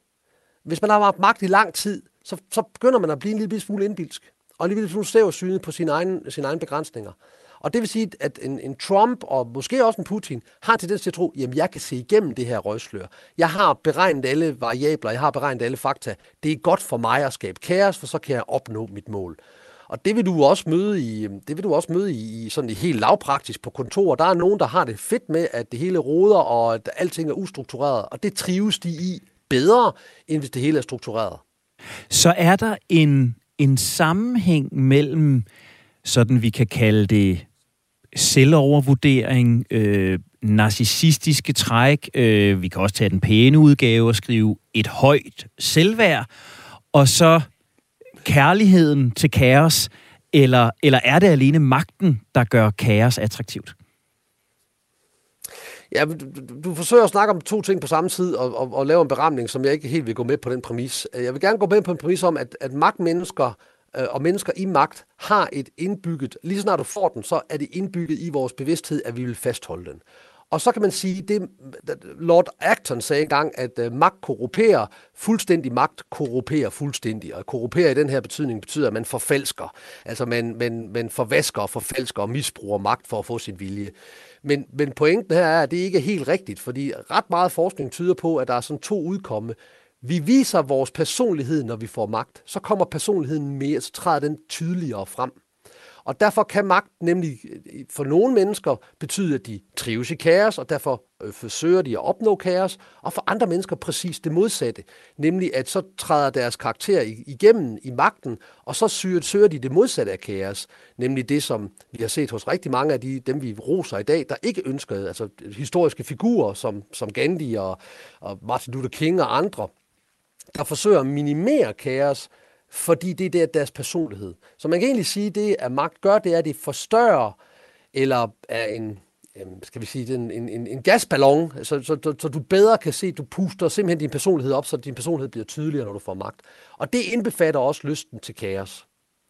Hvis man har haft magt i lang tid, så, så begynder man at blive en lille smule indbilsk, og en lille smule synet på sine egne, sine egne begrænsninger. Og det vil sige, at en, en Trump og måske også en Putin har til tendens til at tro, jamen jeg kan se igennem det her røgslør. Jeg har beregnet alle variabler, jeg har beregnet alle fakta. Det er godt for mig at skabe kaos, for så kan jeg opnå mit mål. Og det vil du også møde i, det vil du også møde i, sådan i helt lavpraktisk på kontor. Der er nogen, der har det fedt med, at det hele roder, og at alting er ustruktureret, og det trives de i bedre, end hvis det hele er struktureret. Så er der en, en sammenhæng mellem, sådan vi kan kalde det, selvovervurdering, øh, narcissistiske træk, øh, vi kan også tage den pæne udgave og skrive et højt selvværd, og så kærligheden til kaos, eller, eller er det alene magten, der gør kaos attraktivt? Ja, du, du forsøger at snakke om to ting på samme tid og, og, og lave en beramning, som jeg ikke helt vil gå med på den præmis. Jeg vil gerne gå med på en præmis om, at, at magtmennesker øh, og mennesker i magt har et indbygget, lige snart du får den, så er det indbygget i vores bevidsthed, at vi vil fastholde den. Og så kan man sige, det Lord Acton sagde engang, at øh, magt korrumperer, fuldstændig magt korrumperer fuldstændig. Og korrumperer i den her betydning betyder, at man forfalsker. Altså man, man, man forvasker og forfalsker og misbruger magt for at få sin vilje. Men, men pointen her er, at det ikke er helt rigtigt, fordi ret meget forskning tyder på, at der er sådan to udkomme. Vi viser vores personlighed, når vi får magt. Så kommer personligheden mere, så træder den tydeligere frem. Og derfor kan magt nemlig øh, for nogle mennesker betyde, at de trives i kaos, og derfor øh, forsøger de at opnå kaos, og for andre mennesker præcis det modsatte, nemlig at så træder deres karakter igennem i magten, og så søger de det modsatte af kaos, nemlig det, som vi har set hos rigtig mange af de, dem, vi roser i dag, der ikke ønskede, altså historiske figurer som, som Gandhi og, og Martin Luther King og andre, der forsøger at minimere kaos, fordi det er deres personlighed. Så man kan egentlig sige, at det, at magt gør, det er, at det forstørrer, eller er en, øhm, skal vi sige, en, en, en gasballon, så, så, så, så du bedre kan se, du puster simpelthen din personlighed op, så din personlighed bliver tydeligere, når du får magt. Og det indbefatter også lysten til kaos.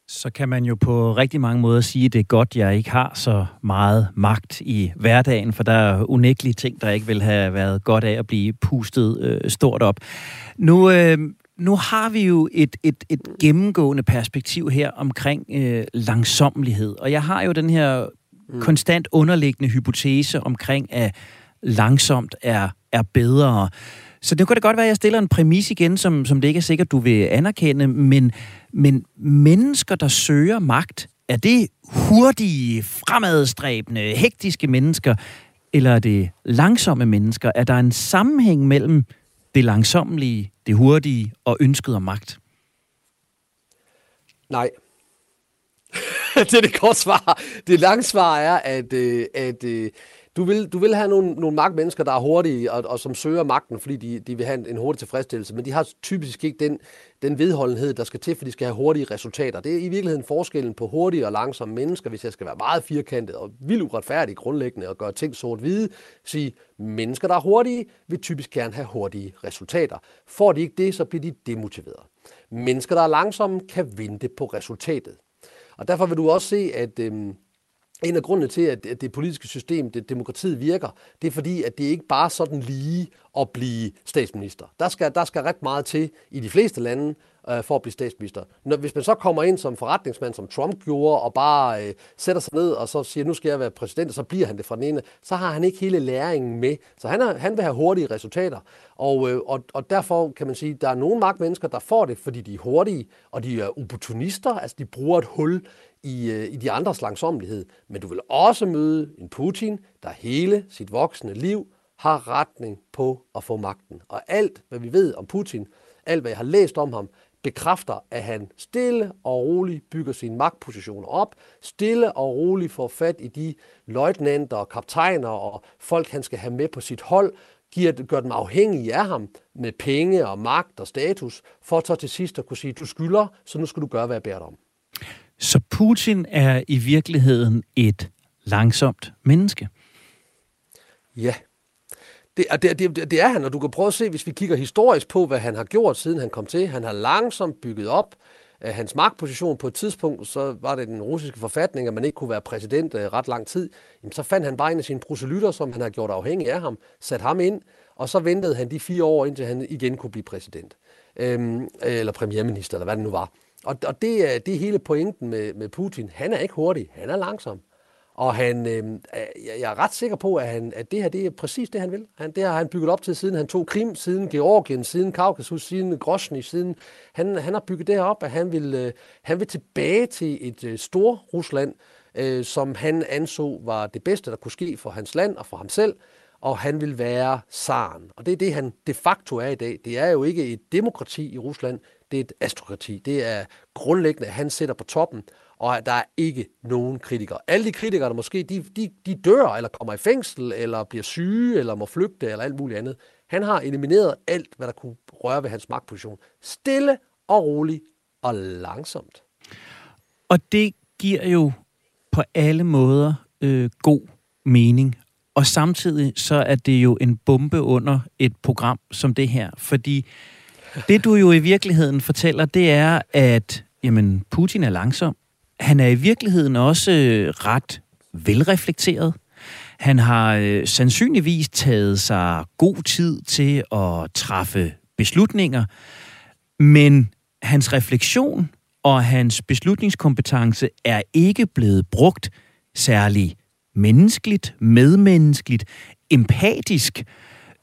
Så kan man jo på rigtig mange måder sige, at det er godt, jeg ikke har så meget magt i hverdagen, for der er unægtelige ting, der ikke vil have været godt af at blive pustet øh, stort op. Nu øh, nu har vi jo et, et, et gennemgående perspektiv her omkring øh, langsommelighed, og jeg har jo den her mm. konstant underliggende hypotese omkring, at langsomt er, er bedre. Så det kan det godt være, at jeg stiller en præmis igen, som, som det ikke er sikkert, du vil anerkende, men, men mennesker, der søger magt, er det hurtige, fremadstræbende, hektiske mennesker, eller er det langsomme mennesker? Er der en sammenhæng mellem det langsommelige, det hurtige og ønsket om magt? Nej. det er det korte svar. Det lange svar er, at, øh, at, at øh, du vil, du vil have nogle, nogle magtmennesker, der er hurtige og, og som søger magten, fordi de, de vil have en, en hurtig tilfredsstillelse, men de har typisk ikke den, den vedholdenhed, der skal til, for de skal have hurtige resultater. Det er i virkeligheden forskellen på hurtige og langsomme mennesker, hvis jeg skal være meget firkantet og vildt uretfærdig grundlæggende og gøre ting sort-hvide. Sige, mennesker, der er hurtige, vil typisk gerne have hurtige resultater. Får de ikke det, så bliver de demotiveret. Mennesker, der er langsomme, kan vente på resultatet. Og derfor vil du også se, at Øh, en af grundene til, at det politiske system, det demokratiet virker, det er fordi, at det ikke bare sådan lige at blive statsminister. Der skal, der skal ret meget til i de fleste lande øh, for at blive statsminister. Når, hvis man så kommer ind som forretningsmand, som Trump gjorde, og bare øh, sætter sig ned og så siger, nu skal jeg være præsident, og så bliver han det fra den ene, så har han ikke hele læringen med. Så han, er, han vil have hurtige resultater. Og, øh, og, og derfor kan man sige, at der er nogle magtmennesker, der får det, fordi de er hurtige, og de er opportunister, altså de bruger et hul i, øh, i de andres langsomlighed. Men du vil også møde en Putin, der hele sit voksne liv har retning på at få magten. Og alt, hvad vi ved om Putin, alt, hvad jeg har læst om ham, bekræfter, at han stille og roligt bygger sine magtpositioner op, stille og roligt får fat i de løjtnanter og kaptajner og folk, han skal have med på sit hold, giver, gør dem afhængige af ham med penge og magt og status, for så til sidst at kunne sige, du skylder, så nu skal du gøre, hvad jeg beder dig om. Så Putin er i virkeligheden et langsomt menneske? Ja. Det, det, det, det er han, og du kan prøve at se, hvis vi kigger historisk på, hvad han har gjort, siden han kom til. Han har langsomt bygget op øh, hans magtposition på et tidspunkt, så var det den russiske forfatning, at man ikke kunne være præsident øh, ret lang tid. Jamen, så fandt han bare en af sine proselytter, som han har gjort afhængig af ham, sat ham ind, og så ventede han de fire år, indtil han igen kunne blive præsident. Øhm, eller premierminister, eller hvad det nu var. Og, og det, er, det er hele pointen med, med Putin. Han er ikke hurtig, han er langsom. Og han, øh, jeg er ret sikker på, at, han, at det her det er præcis det, han vil. Han, det har han bygget op til, siden han tog Krim, siden Georgien, siden Kaukasus, siden Grosny, siden han, han har bygget det her op, at han vil, øh, han vil tilbage til et øh, stort Rusland, øh, som han anså var det bedste, der kunne ske for hans land og for ham selv, og han vil være zaren. Og det er det, han de facto er i dag. Det er jo ikke et demokrati i Rusland, det er et astrokrati. Det er grundlæggende, at han sidder på toppen, og at der er ikke nogen kritikere. Alle de kritikere, der måske, de, de, de dør, eller kommer i fængsel, eller bliver syge, eller må flygte, eller alt muligt andet. Han har elimineret alt, hvad der kunne røre ved hans magtposition. Stille og roligt og langsomt. Og det giver jo på alle måder øh, god mening. Og samtidig så er det jo en bombe under et program som det her, fordi det du jo i virkeligheden fortæller, det er, at jamen, Putin er langsom. Han er i virkeligheden også øh, ret velreflekteret. Han har øh, sandsynligvis taget sig god tid til at træffe beslutninger, men hans refleksion og hans beslutningskompetence er ikke blevet brugt særlig menneskeligt, medmenneskeligt, empatisk.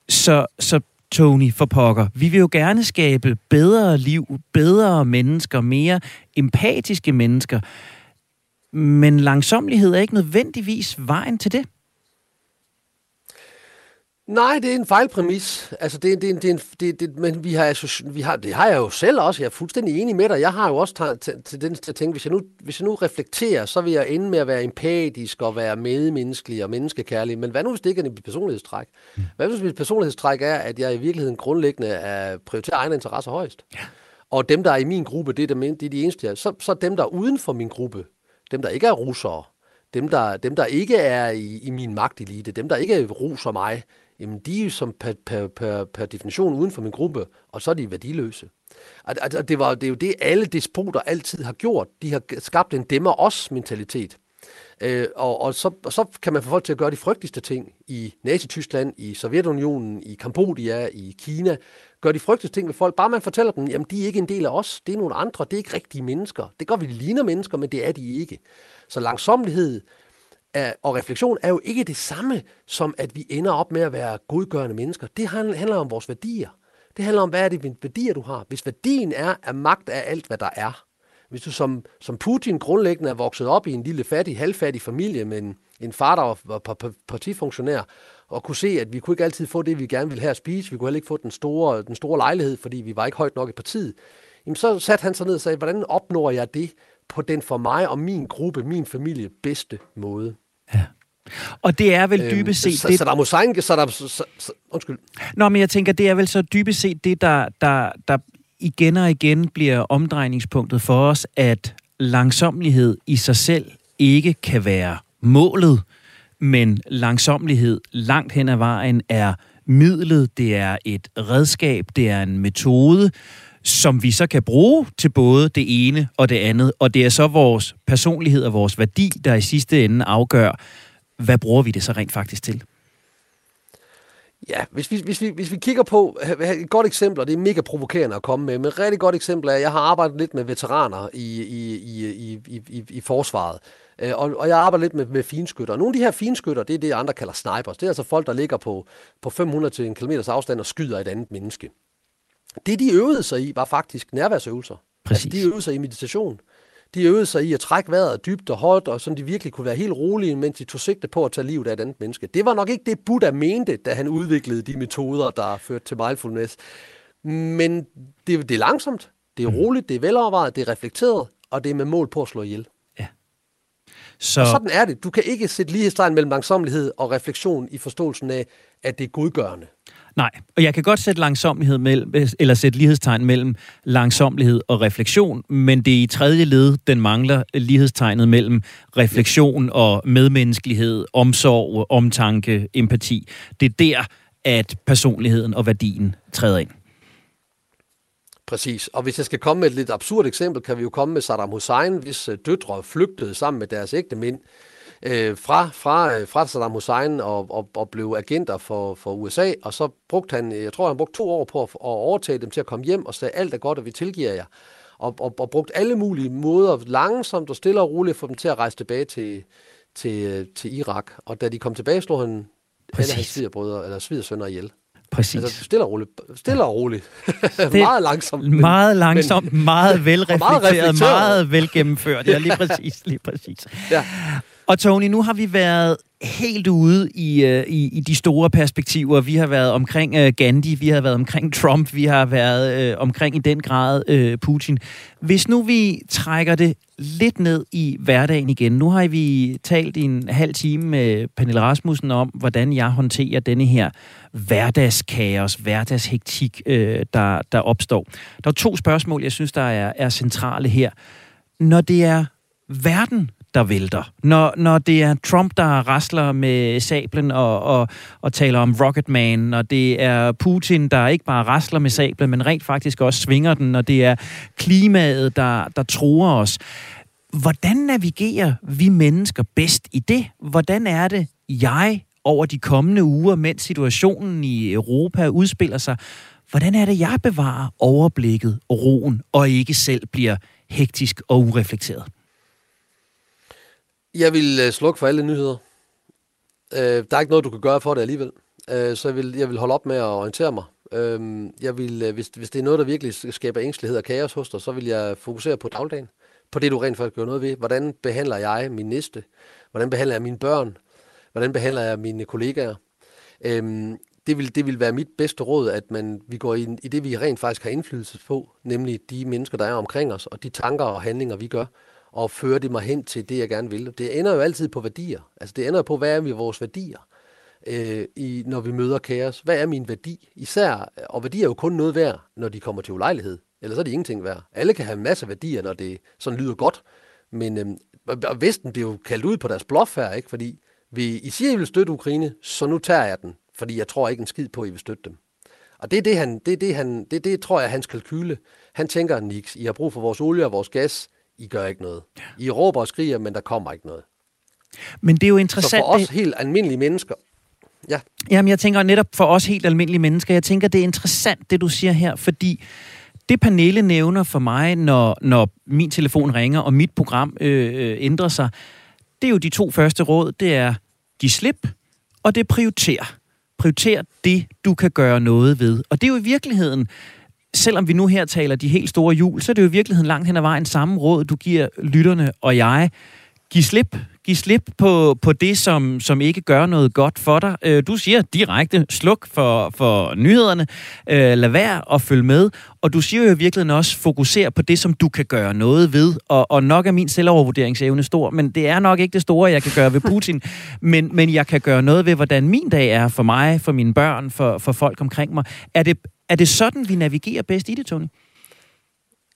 Så, så Tony, for pokker. Vi vil jo gerne skabe bedre liv, bedre mennesker, mere empatiske mennesker. Men langsomlighed er ikke nødvendigvis vejen til det. Nej, det er en fejlpræmis. Altså, det, det, det, det, det, men vi har, vi har, det har jeg jo selv også. Jeg er fuldstændig enig med dig. Jeg har jo også tendens til at tænke, hvis jeg, nu, hvis jeg nu reflekterer, så vil jeg ende med at være empatisk og være medmenneskelig og menneskekærlig. Men hvad nu, hvis det ikke er et personlighedstræk? Mm. Hvad hvis mit personlighedstræk er, at jeg i virkeligheden grundlæggende er prioriterer egne interesser højst? Ja. Og dem, der er i min gruppe, det er, dem, det er de eneste, jeg, så, så dem, der er uden for min gruppe, dem, der ikke er russere, dem, der, dem, der ikke er i, i min magtelite, dem, der ikke ruser mig, jamen de er jo som per, per, per, per definition uden for min gruppe, og så er de værdiløse. Altså, det, var, det er jo det, alle despoter altid har gjort. De har skabt en demmer-os-mentalitet. Øh, og, og, så, og så kan man få folk til at gøre de frygteligste ting i Nazi-Tyskland, i Sovjetunionen, i Kambodja, i Kina. Gør de frygteligste ting ved folk. Bare man fortæller dem, jamen de er ikke en del af os. Det er nogle andre. Det er ikke rigtige mennesker. Det gør, vi ligner mennesker, men det er de ikke. Så langsomlighed og refleksion er jo ikke det samme som, at vi ender op med at være godgørende mennesker. Det handler om vores værdier. Det handler om, hvad er det værdier, du har. Hvis værdien er, at magt er alt, hvad der er. Hvis du som, som Putin grundlæggende er vokset op i en lille fattig, halvfattig familie med en, en far, der var partifunktionær, og kunne se, at vi kunne ikke altid få det, vi gerne ville have at spise. Vi kunne heller ikke få den store, den store lejlighed, fordi vi var ikke højt nok i partiet. Jamen, så satte han sig ned og sagde, hvordan opnår jeg det på den for mig og min gruppe, min familie bedste måde? Ja. Og det er vel øhm, dybest set... Øhm, det... Saddam Hussein... Saddam, undskyld. Nå, men jeg tænker, det er vel så dybest set det, der, der, der igen og igen bliver omdrejningspunktet for os, at langsomlighed i sig selv ikke kan være målet, men langsomlighed langt hen ad vejen er midlet, det er et redskab, det er en metode, som vi så kan bruge til både det ene og det andet. Og det er så vores personlighed og vores værdi, der i sidste ende afgør, hvad bruger vi det så rent faktisk til? Ja, hvis vi, hvis, vi, hvis vi kigger på et godt eksempel, og det er mega provokerende at komme med, men et rigtig godt eksempel er, at jeg har arbejdet lidt med veteraner i, i, i, i, i, i forsvaret. Øh, og, og jeg arbejder lidt med, med finskytter. Nogle af de her finskytter, det er det, andre kalder snipers. Det er altså folk, der ligger på, på 500 til en kilometers afstand og skyder et andet menneske. Det, de øvede sig i, var faktisk nærværsøvelser. Præcis. Altså, de øvede sig i meditation. De øvede sig i at trække vejret dybt og højt, og sådan de virkelig kunne være helt rolige, mens de tog sigte på at tage livet af et andet menneske. Det var nok ikke det, Buddha mente, da han udviklede de metoder, der førte til mindfulness. Men det, det er langsomt, det er mm. roligt, det er velovervejet, det er reflekteret, og det er med mål på at slå ihjel. Ja. Så... Og sådan er det. Du kan ikke sætte lighedstegn mellem langsomlighed og refleksion i forståelsen af, at det er godgørende. Nej, og jeg kan godt sætte langsomlighed mellem, eller sætte lighedstegn mellem langsomlighed og refleksion, men det er i tredje led, den mangler lighedstegnet mellem refleksion og medmenneskelighed, omsorg, omtanke, empati. Det er der, at personligheden og værdien træder ind. Præcis. Og hvis jeg skal komme med et lidt absurd eksempel, kan vi jo komme med Saddam Hussein, hvis øh, døtre flygtede sammen med deres ægte mænd øh, fra, fra, øh, fra Saddam Hussein og, og, og blev agenter for, for USA, og så brugte han, jeg tror han brugte to år på at, at overtage dem til at komme hjem og sagde, alt er godt, og vi tilgiver jer. Og, og, og brugt alle mulige måder langsomt og stille og roligt for dem til at rejse tilbage til, til, øh, til Irak. Og da de kom tilbage, slog han Præcis. alle hans svigerbrødre, eller svigersønner ihjel. Præcis. Altså stille og roligt. Stille og roligt. meget langsomt. Men, meget langsomt, men, meget velreflekteret, meget, meget velgennemført. Ja, lige præcis, lige præcis. Ja. Og Tony, nu har vi været helt ude i, øh, i, i de store perspektiver. Vi har været omkring øh, Gandhi, vi har været omkring Trump, vi har været øh, omkring i den grad øh, Putin. Hvis nu vi trækker det lidt ned i hverdagen igen. Nu har vi talt i en halv time med Pernille Rasmussen om, hvordan jeg håndterer denne her hverdagskaos, hverdagshektik, øh, der, der opstår. Der er to spørgsmål, jeg synes, der er, er centrale her. Når det er verden, der vælter. Når, når det er Trump, der rasler med sablen og, og, og taler om Rocketman, når det er Putin, der ikke bare rasler med sablen, men rent faktisk også svinger den, når det er klimaet, der, der truer os. Hvordan navigerer vi mennesker bedst i det? Hvordan er det, jeg over de kommende uger, mens situationen i Europa udspiller sig, hvordan er det, jeg bevarer overblikket og roen, og ikke selv bliver hektisk og ureflekteret? Jeg vil øh, slukke for alle nyheder. Øh, der er ikke noget, du kan gøre for det alligevel. Øh, så jeg vil, jeg vil holde op med at orientere mig. Øh, jeg vil, øh, hvis, hvis det er noget, der virkelig skaber ængstelighed og kaos hos dig, så vil jeg fokusere på dagligdagen. På det, du rent faktisk gør noget ved. Hvordan behandler jeg min næste? Hvordan behandler jeg mine børn? Hvordan behandler jeg mine kollegaer? Øhm, det vil, det vil være mit bedste råd, at man, vi går ind i det, vi rent faktisk har indflydelse på, nemlig de mennesker, der er omkring os, og de tanker og handlinger, vi gør og fører det mig hen til det, jeg gerne vil. Det ender jo altid på værdier. Altså det ender på, hvad er vi vores værdier, øh, i, når vi møder kaos. Hvad er min værdi? Især, og værdier er jo kun noget værd, når de kommer til ulejlighed. Ellers er det ingenting værd. Alle kan have masser af værdier, når det sådan lyder godt. Men øh, og Vesten bliver jo kaldt ud på deres bluff her, ikke? fordi vi, I siger, I vil støtte Ukraine, så nu tager jeg den, fordi jeg tror ikke en skid på, at I vil støtte dem. Og det er det, han, det, er det, han, det, det tror jeg, hans kalkyle. Han tænker, Nix, I har brug for vores olie og vores gas. I gør ikke noget. I råber og skriger, men der kommer ikke noget. Men det er jo interessant... Så for os helt almindelige mennesker... Ja. Jamen, jeg tænker netop for os helt almindelige mennesker, jeg tænker, det er interessant, det du siger her, fordi det Pernille nævner for mig, når, når min telefon ringer, og mit program øh, øh ændrer sig, det er jo de to første råd. Det er, giv slip, og det prioriter. Prioriter det, du kan gøre noget ved. Og det er jo i virkeligheden selvom vi nu her taler de helt store jul, så er det jo i virkeligheden langt hen ad vejen samme råd, du giver lytterne og jeg. Giv slip. Giv slip på, på det, som, som ikke gør noget godt for dig. Øh, du siger direkte, sluk for, for nyhederne, øh, lad være at følge med, og du siger jo virkelig også, fokuser på det, som du kan gøre noget ved, og, og nok er min selvovervurderingsevne stor, men det er nok ikke det store, jeg kan gøre ved Putin, men, men jeg kan gøre noget ved, hvordan min dag er for mig, for mine børn, for, for folk omkring mig. Er det, er det sådan, vi navigerer bedst i det, Tony?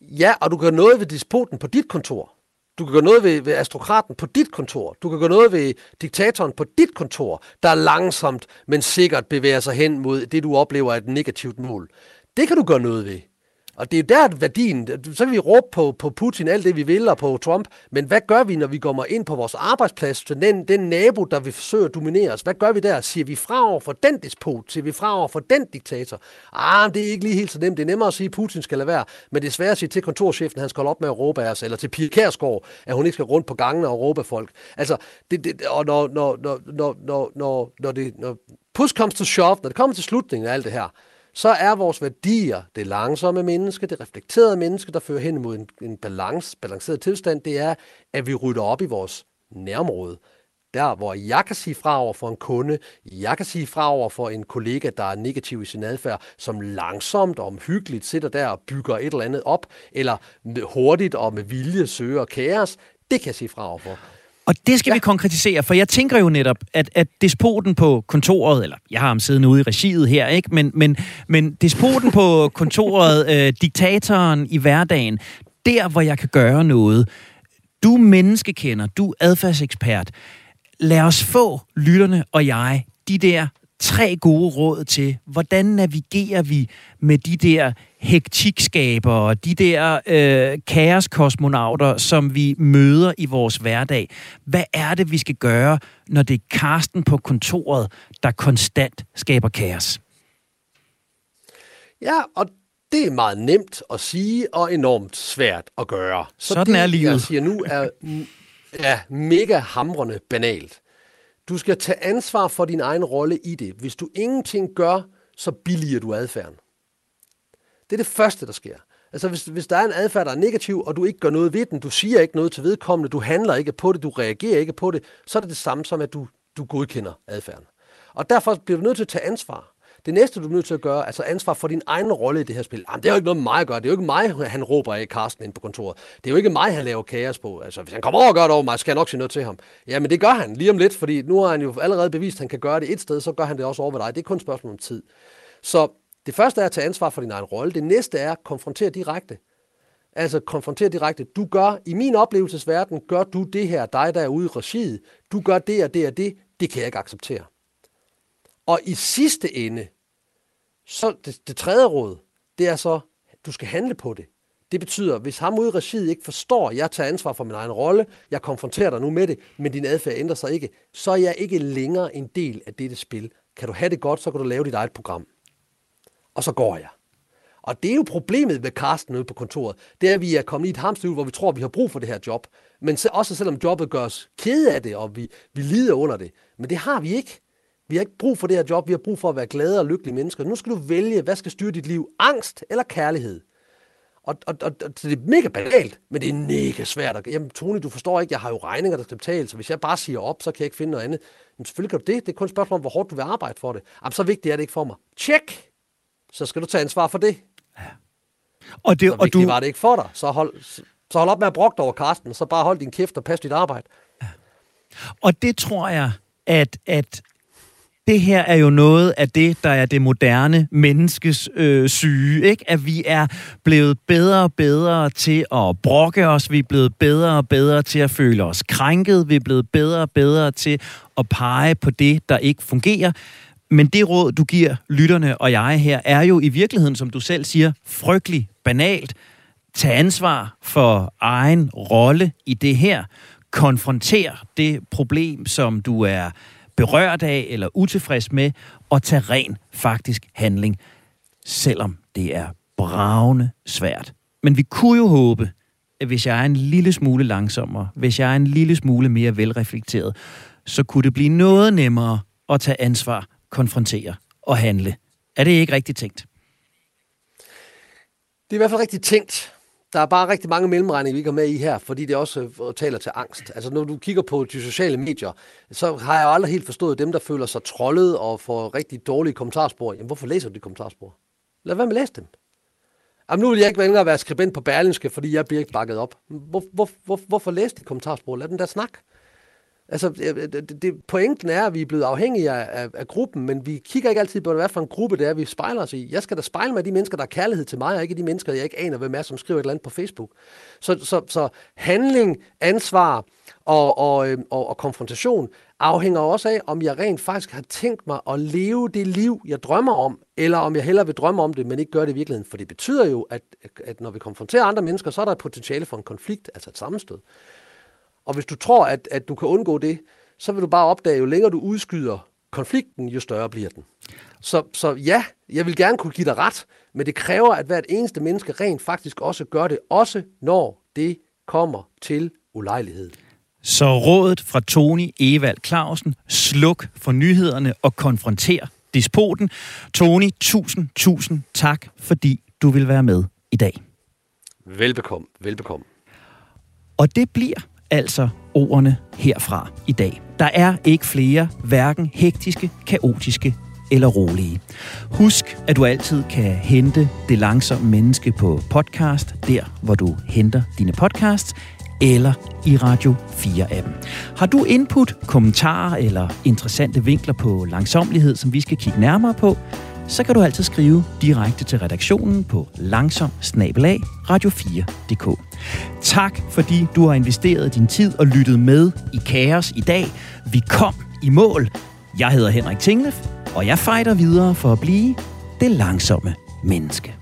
Ja, og du kan gøre noget ved despoten på dit kontor. Du kan gøre noget ved, ved astrokraten på dit kontor. Du kan gøre noget ved diktatoren på dit kontor, der langsomt, men sikkert bevæger sig hen mod det, du oplever er et negativt mål. Det kan du gøre noget ved. Og det er der værdien, så kan vi råbe på, på Putin alt det, vi vil, og på Trump, men hvad gør vi, når vi kommer ind på vores arbejdsplads til den, den nabo, der vil forsøge at dominere os? Hvad gør vi der? Siger vi fra over for den despot? Siger vi fra over for den diktator? Ah, det er ikke lige helt så nemt. Det er nemmere at sige, at Putin skal lade være, men det er svært at sige til kontorchefen, at han skal holde op med at råbe af os, eller til Pia Kærsgaard, at hun ikke skal rundt på gangene og råbe af folk. Altså, det, det, og når, når, når, når, når, når, når, det, når push comes to shove, når det kommer til slutningen af alt det her, så er vores værdier det langsomme menneske, det reflekterede menneske, der fører hen imod en, en balance, balanceret tilstand, det er, at vi rydder op i vores nærområde. Der, hvor jeg kan sige fra over for en kunde, jeg kan sige fra over for en kollega, der er negativ i sin adfærd, som langsomt og omhyggeligt sidder der og bygger et eller andet op, eller hurtigt og med vilje søger kaos, det kan jeg sige fra over for. Og det skal ja. vi konkretisere, for jeg tænker jo netop, at, at despoten på kontoret, eller jeg har ham siddende ude i regiet her, ikke? Men, men, men despoten på kontoret, øh, diktatoren i hverdagen, der hvor jeg kan gøre noget. Du menneskekender, du adfærdsekspert. Lad os få lytterne og jeg de der tre gode råd til, hvordan navigerer vi med de der hektikskaber, de der øh, kaoskosmonauter, som vi møder i vores hverdag. Hvad er det, vi skal gøre, når det er Karsten på kontoret, der konstant skaber kaos? Ja, og det er meget nemt at sige og enormt svært at gøre. Så Sådan det, er livet. jeg siger nu, er ja, mega hamrende banalt. Du skal tage ansvar for din egen rolle i det. Hvis du ingenting gør, så billiger du adfærden. Det er det første, der sker. Altså hvis, hvis der er en adfærd, der er negativ, og du ikke gør noget ved den, du siger ikke noget til vedkommende, du handler ikke på det, du reagerer ikke på det, så er det det samme som, at du, du godkender adfærden. Og derfor bliver du nødt til at tage ansvar. Det næste, du er nødt til at gøre, altså ansvar for din egen rolle i det her spil. Jamen, det er jo ikke noget med mig at gøre. Det er jo ikke mig, han råber af Karsten ind på kontoret. Det er jo ikke mig, han laver kaos på. Altså, hvis han kommer over og gør det over mig, skal jeg nok sige noget til ham. Jamen, det gør han lige om lidt, fordi nu har han jo allerede bevist, at han kan gøre det et sted, så gør han det også over ved dig. Det er kun et spørgsmål om tid. Så det første er at tage ansvar for din egen rolle. Det næste er at konfrontere direkte. Altså konfrontere direkte. Du gør, i min oplevelsesverden, gør du det her, dig der er ude i regiet. Du gør det og det og det. Det kan jeg ikke acceptere. Og i sidste ende, så det, det tredje råd, det er så, du skal handle på det. Det betyder, hvis ham ude i regiet ikke forstår, at jeg tager ansvar for min egen rolle, jeg konfronterer dig nu med det, men din adfærd ændrer sig ikke, så er jeg ikke længere en del af dette spil. Kan du have det godt, så kan du lave dit eget program. Og så går jeg. Og det er jo problemet med Carsten ude på kontoret. Det er, at vi er kommet i et hamsterhjul, hvor vi tror, at vi har brug for det her job. Men også selvom jobbet gør os kede af det, og vi, vi lider under det. Men det har vi ikke. Vi har ikke brug for det her job, vi har brug for at være glade og lykkelige mennesker. Nu skal du vælge, hvad skal styre dit liv? Angst eller kærlighed? Og, og, og, og det er mega banalt, men det er mega svært. At, jamen, Tony, du forstår ikke, jeg har jo regninger, der skal betales, så hvis jeg bare siger op, så kan jeg ikke finde noget andet. Men selvfølgelig kan du det. Det er kun et spørgsmål om, hvor hårdt du vil arbejde for det. Jamen, så vigtigt er det ikke for mig. Tjek! Så skal du tage ansvar for det. Ja. Og det, så og du... var det ikke for dig. Så hold, så hold op med at brokke over Karsten, så bare hold din kæft og pas dit arbejde. Ja. Og det tror jeg, at, at det her er jo noget af det, der er det moderne menneskes øh, syge, ikke? At vi er blevet bedre og bedre til at brokke os, vi er blevet bedre og bedre til at føle os krænket, vi er blevet bedre og bedre til at pege på det, der ikke fungerer. Men det råd, du giver lytterne og jeg her, er jo i virkeligheden, som du selv siger, frygtelig banalt. Tag ansvar for egen rolle i det her. Konfronter det problem, som du er berørt af eller utilfreds med, og tage ren faktisk handling, selvom det er bravende svært. Men vi kunne jo håbe, at hvis jeg er en lille smule langsommere, hvis jeg er en lille smule mere velreflekteret, så kunne det blive noget nemmere at tage ansvar, konfrontere og handle. Er det ikke rigtigt tænkt? Det er i hvert fald rigtigt tænkt der er bare rigtig mange mellemregninger, vi ikke med i her, fordi det også øh, taler til angst. Altså når du kigger på de sociale medier, så har jeg jo aldrig helt forstået dem, der føler sig trollet og får rigtig dårlige kommentarspor. Jamen hvorfor læser du de kommentarspor? Lad være med at læse dem. Jamen, nu vil jeg ikke længere være skribent på Berlinske, fordi jeg bliver ikke bakket op. Hvor, hvor, hvor, hvorfor læse de kommentarspor? Lad den der snak. Altså, øh, øh, det, det, pointen er, at vi er blevet afhængige af, af, af gruppen, men vi kigger ikke altid på, hvad for en gruppe det er, vi spejler os i. Jeg skal da spejle mig de mennesker, der har kærlighed til mig, og ikke de mennesker, jeg ikke aner, hvem er, som skriver et eller andet på Facebook. Så, så, så handling, ansvar og, og, øhm, og, og konfrontation afhænger også af, om jeg rent faktisk har tænkt mig at leve det liv, jeg drømmer om, eller om jeg hellere vil drømme om det, men ikke gør det i virkeligheden. For det betyder jo, at, at når vi konfronterer andre mennesker, så er der et potentiale for en konflikt, altså et sammenstød. Og hvis du tror, at, at du kan undgå det, så vil du bare opdage, jo længere du udskyder konflikten, jo større bliver den. Så, så ja, jeg vil gerne kunne give dig ret, men det kræver, at hvert eneste menneske rent faktisk også gør det, også når det kommer til ulejlighed. Så rådet fra Tony Evald Clausen, sluk for nyhederne og konfronter despoten. Tony, tusind, tusind tak, fordi du vil være med i dag. Velbekomme, velbekomme. Og det bliver altså ordene herfra i dag. Der er ikke flere, hverken hektiske, kaotiske eller rolige. Husk, at du altid kan hente Det Langsomme Menneske på podcast, der hvor du henter dine podcasts, eller i Radio 4-appen. Har du input, kommentarer eller interessante vinkler på langsomlighed, som vi skal kigge nærmere på, så kan du altid skrive direkte til redaktionen på langsom radio4.dk. Tak, fordi du har investeret din tid og lyttet med i Kaos i dag. Vi kom i mål. Jeg hedder Henrik Tinglef, og jeg fejder videre for at blive det langsomme menneske.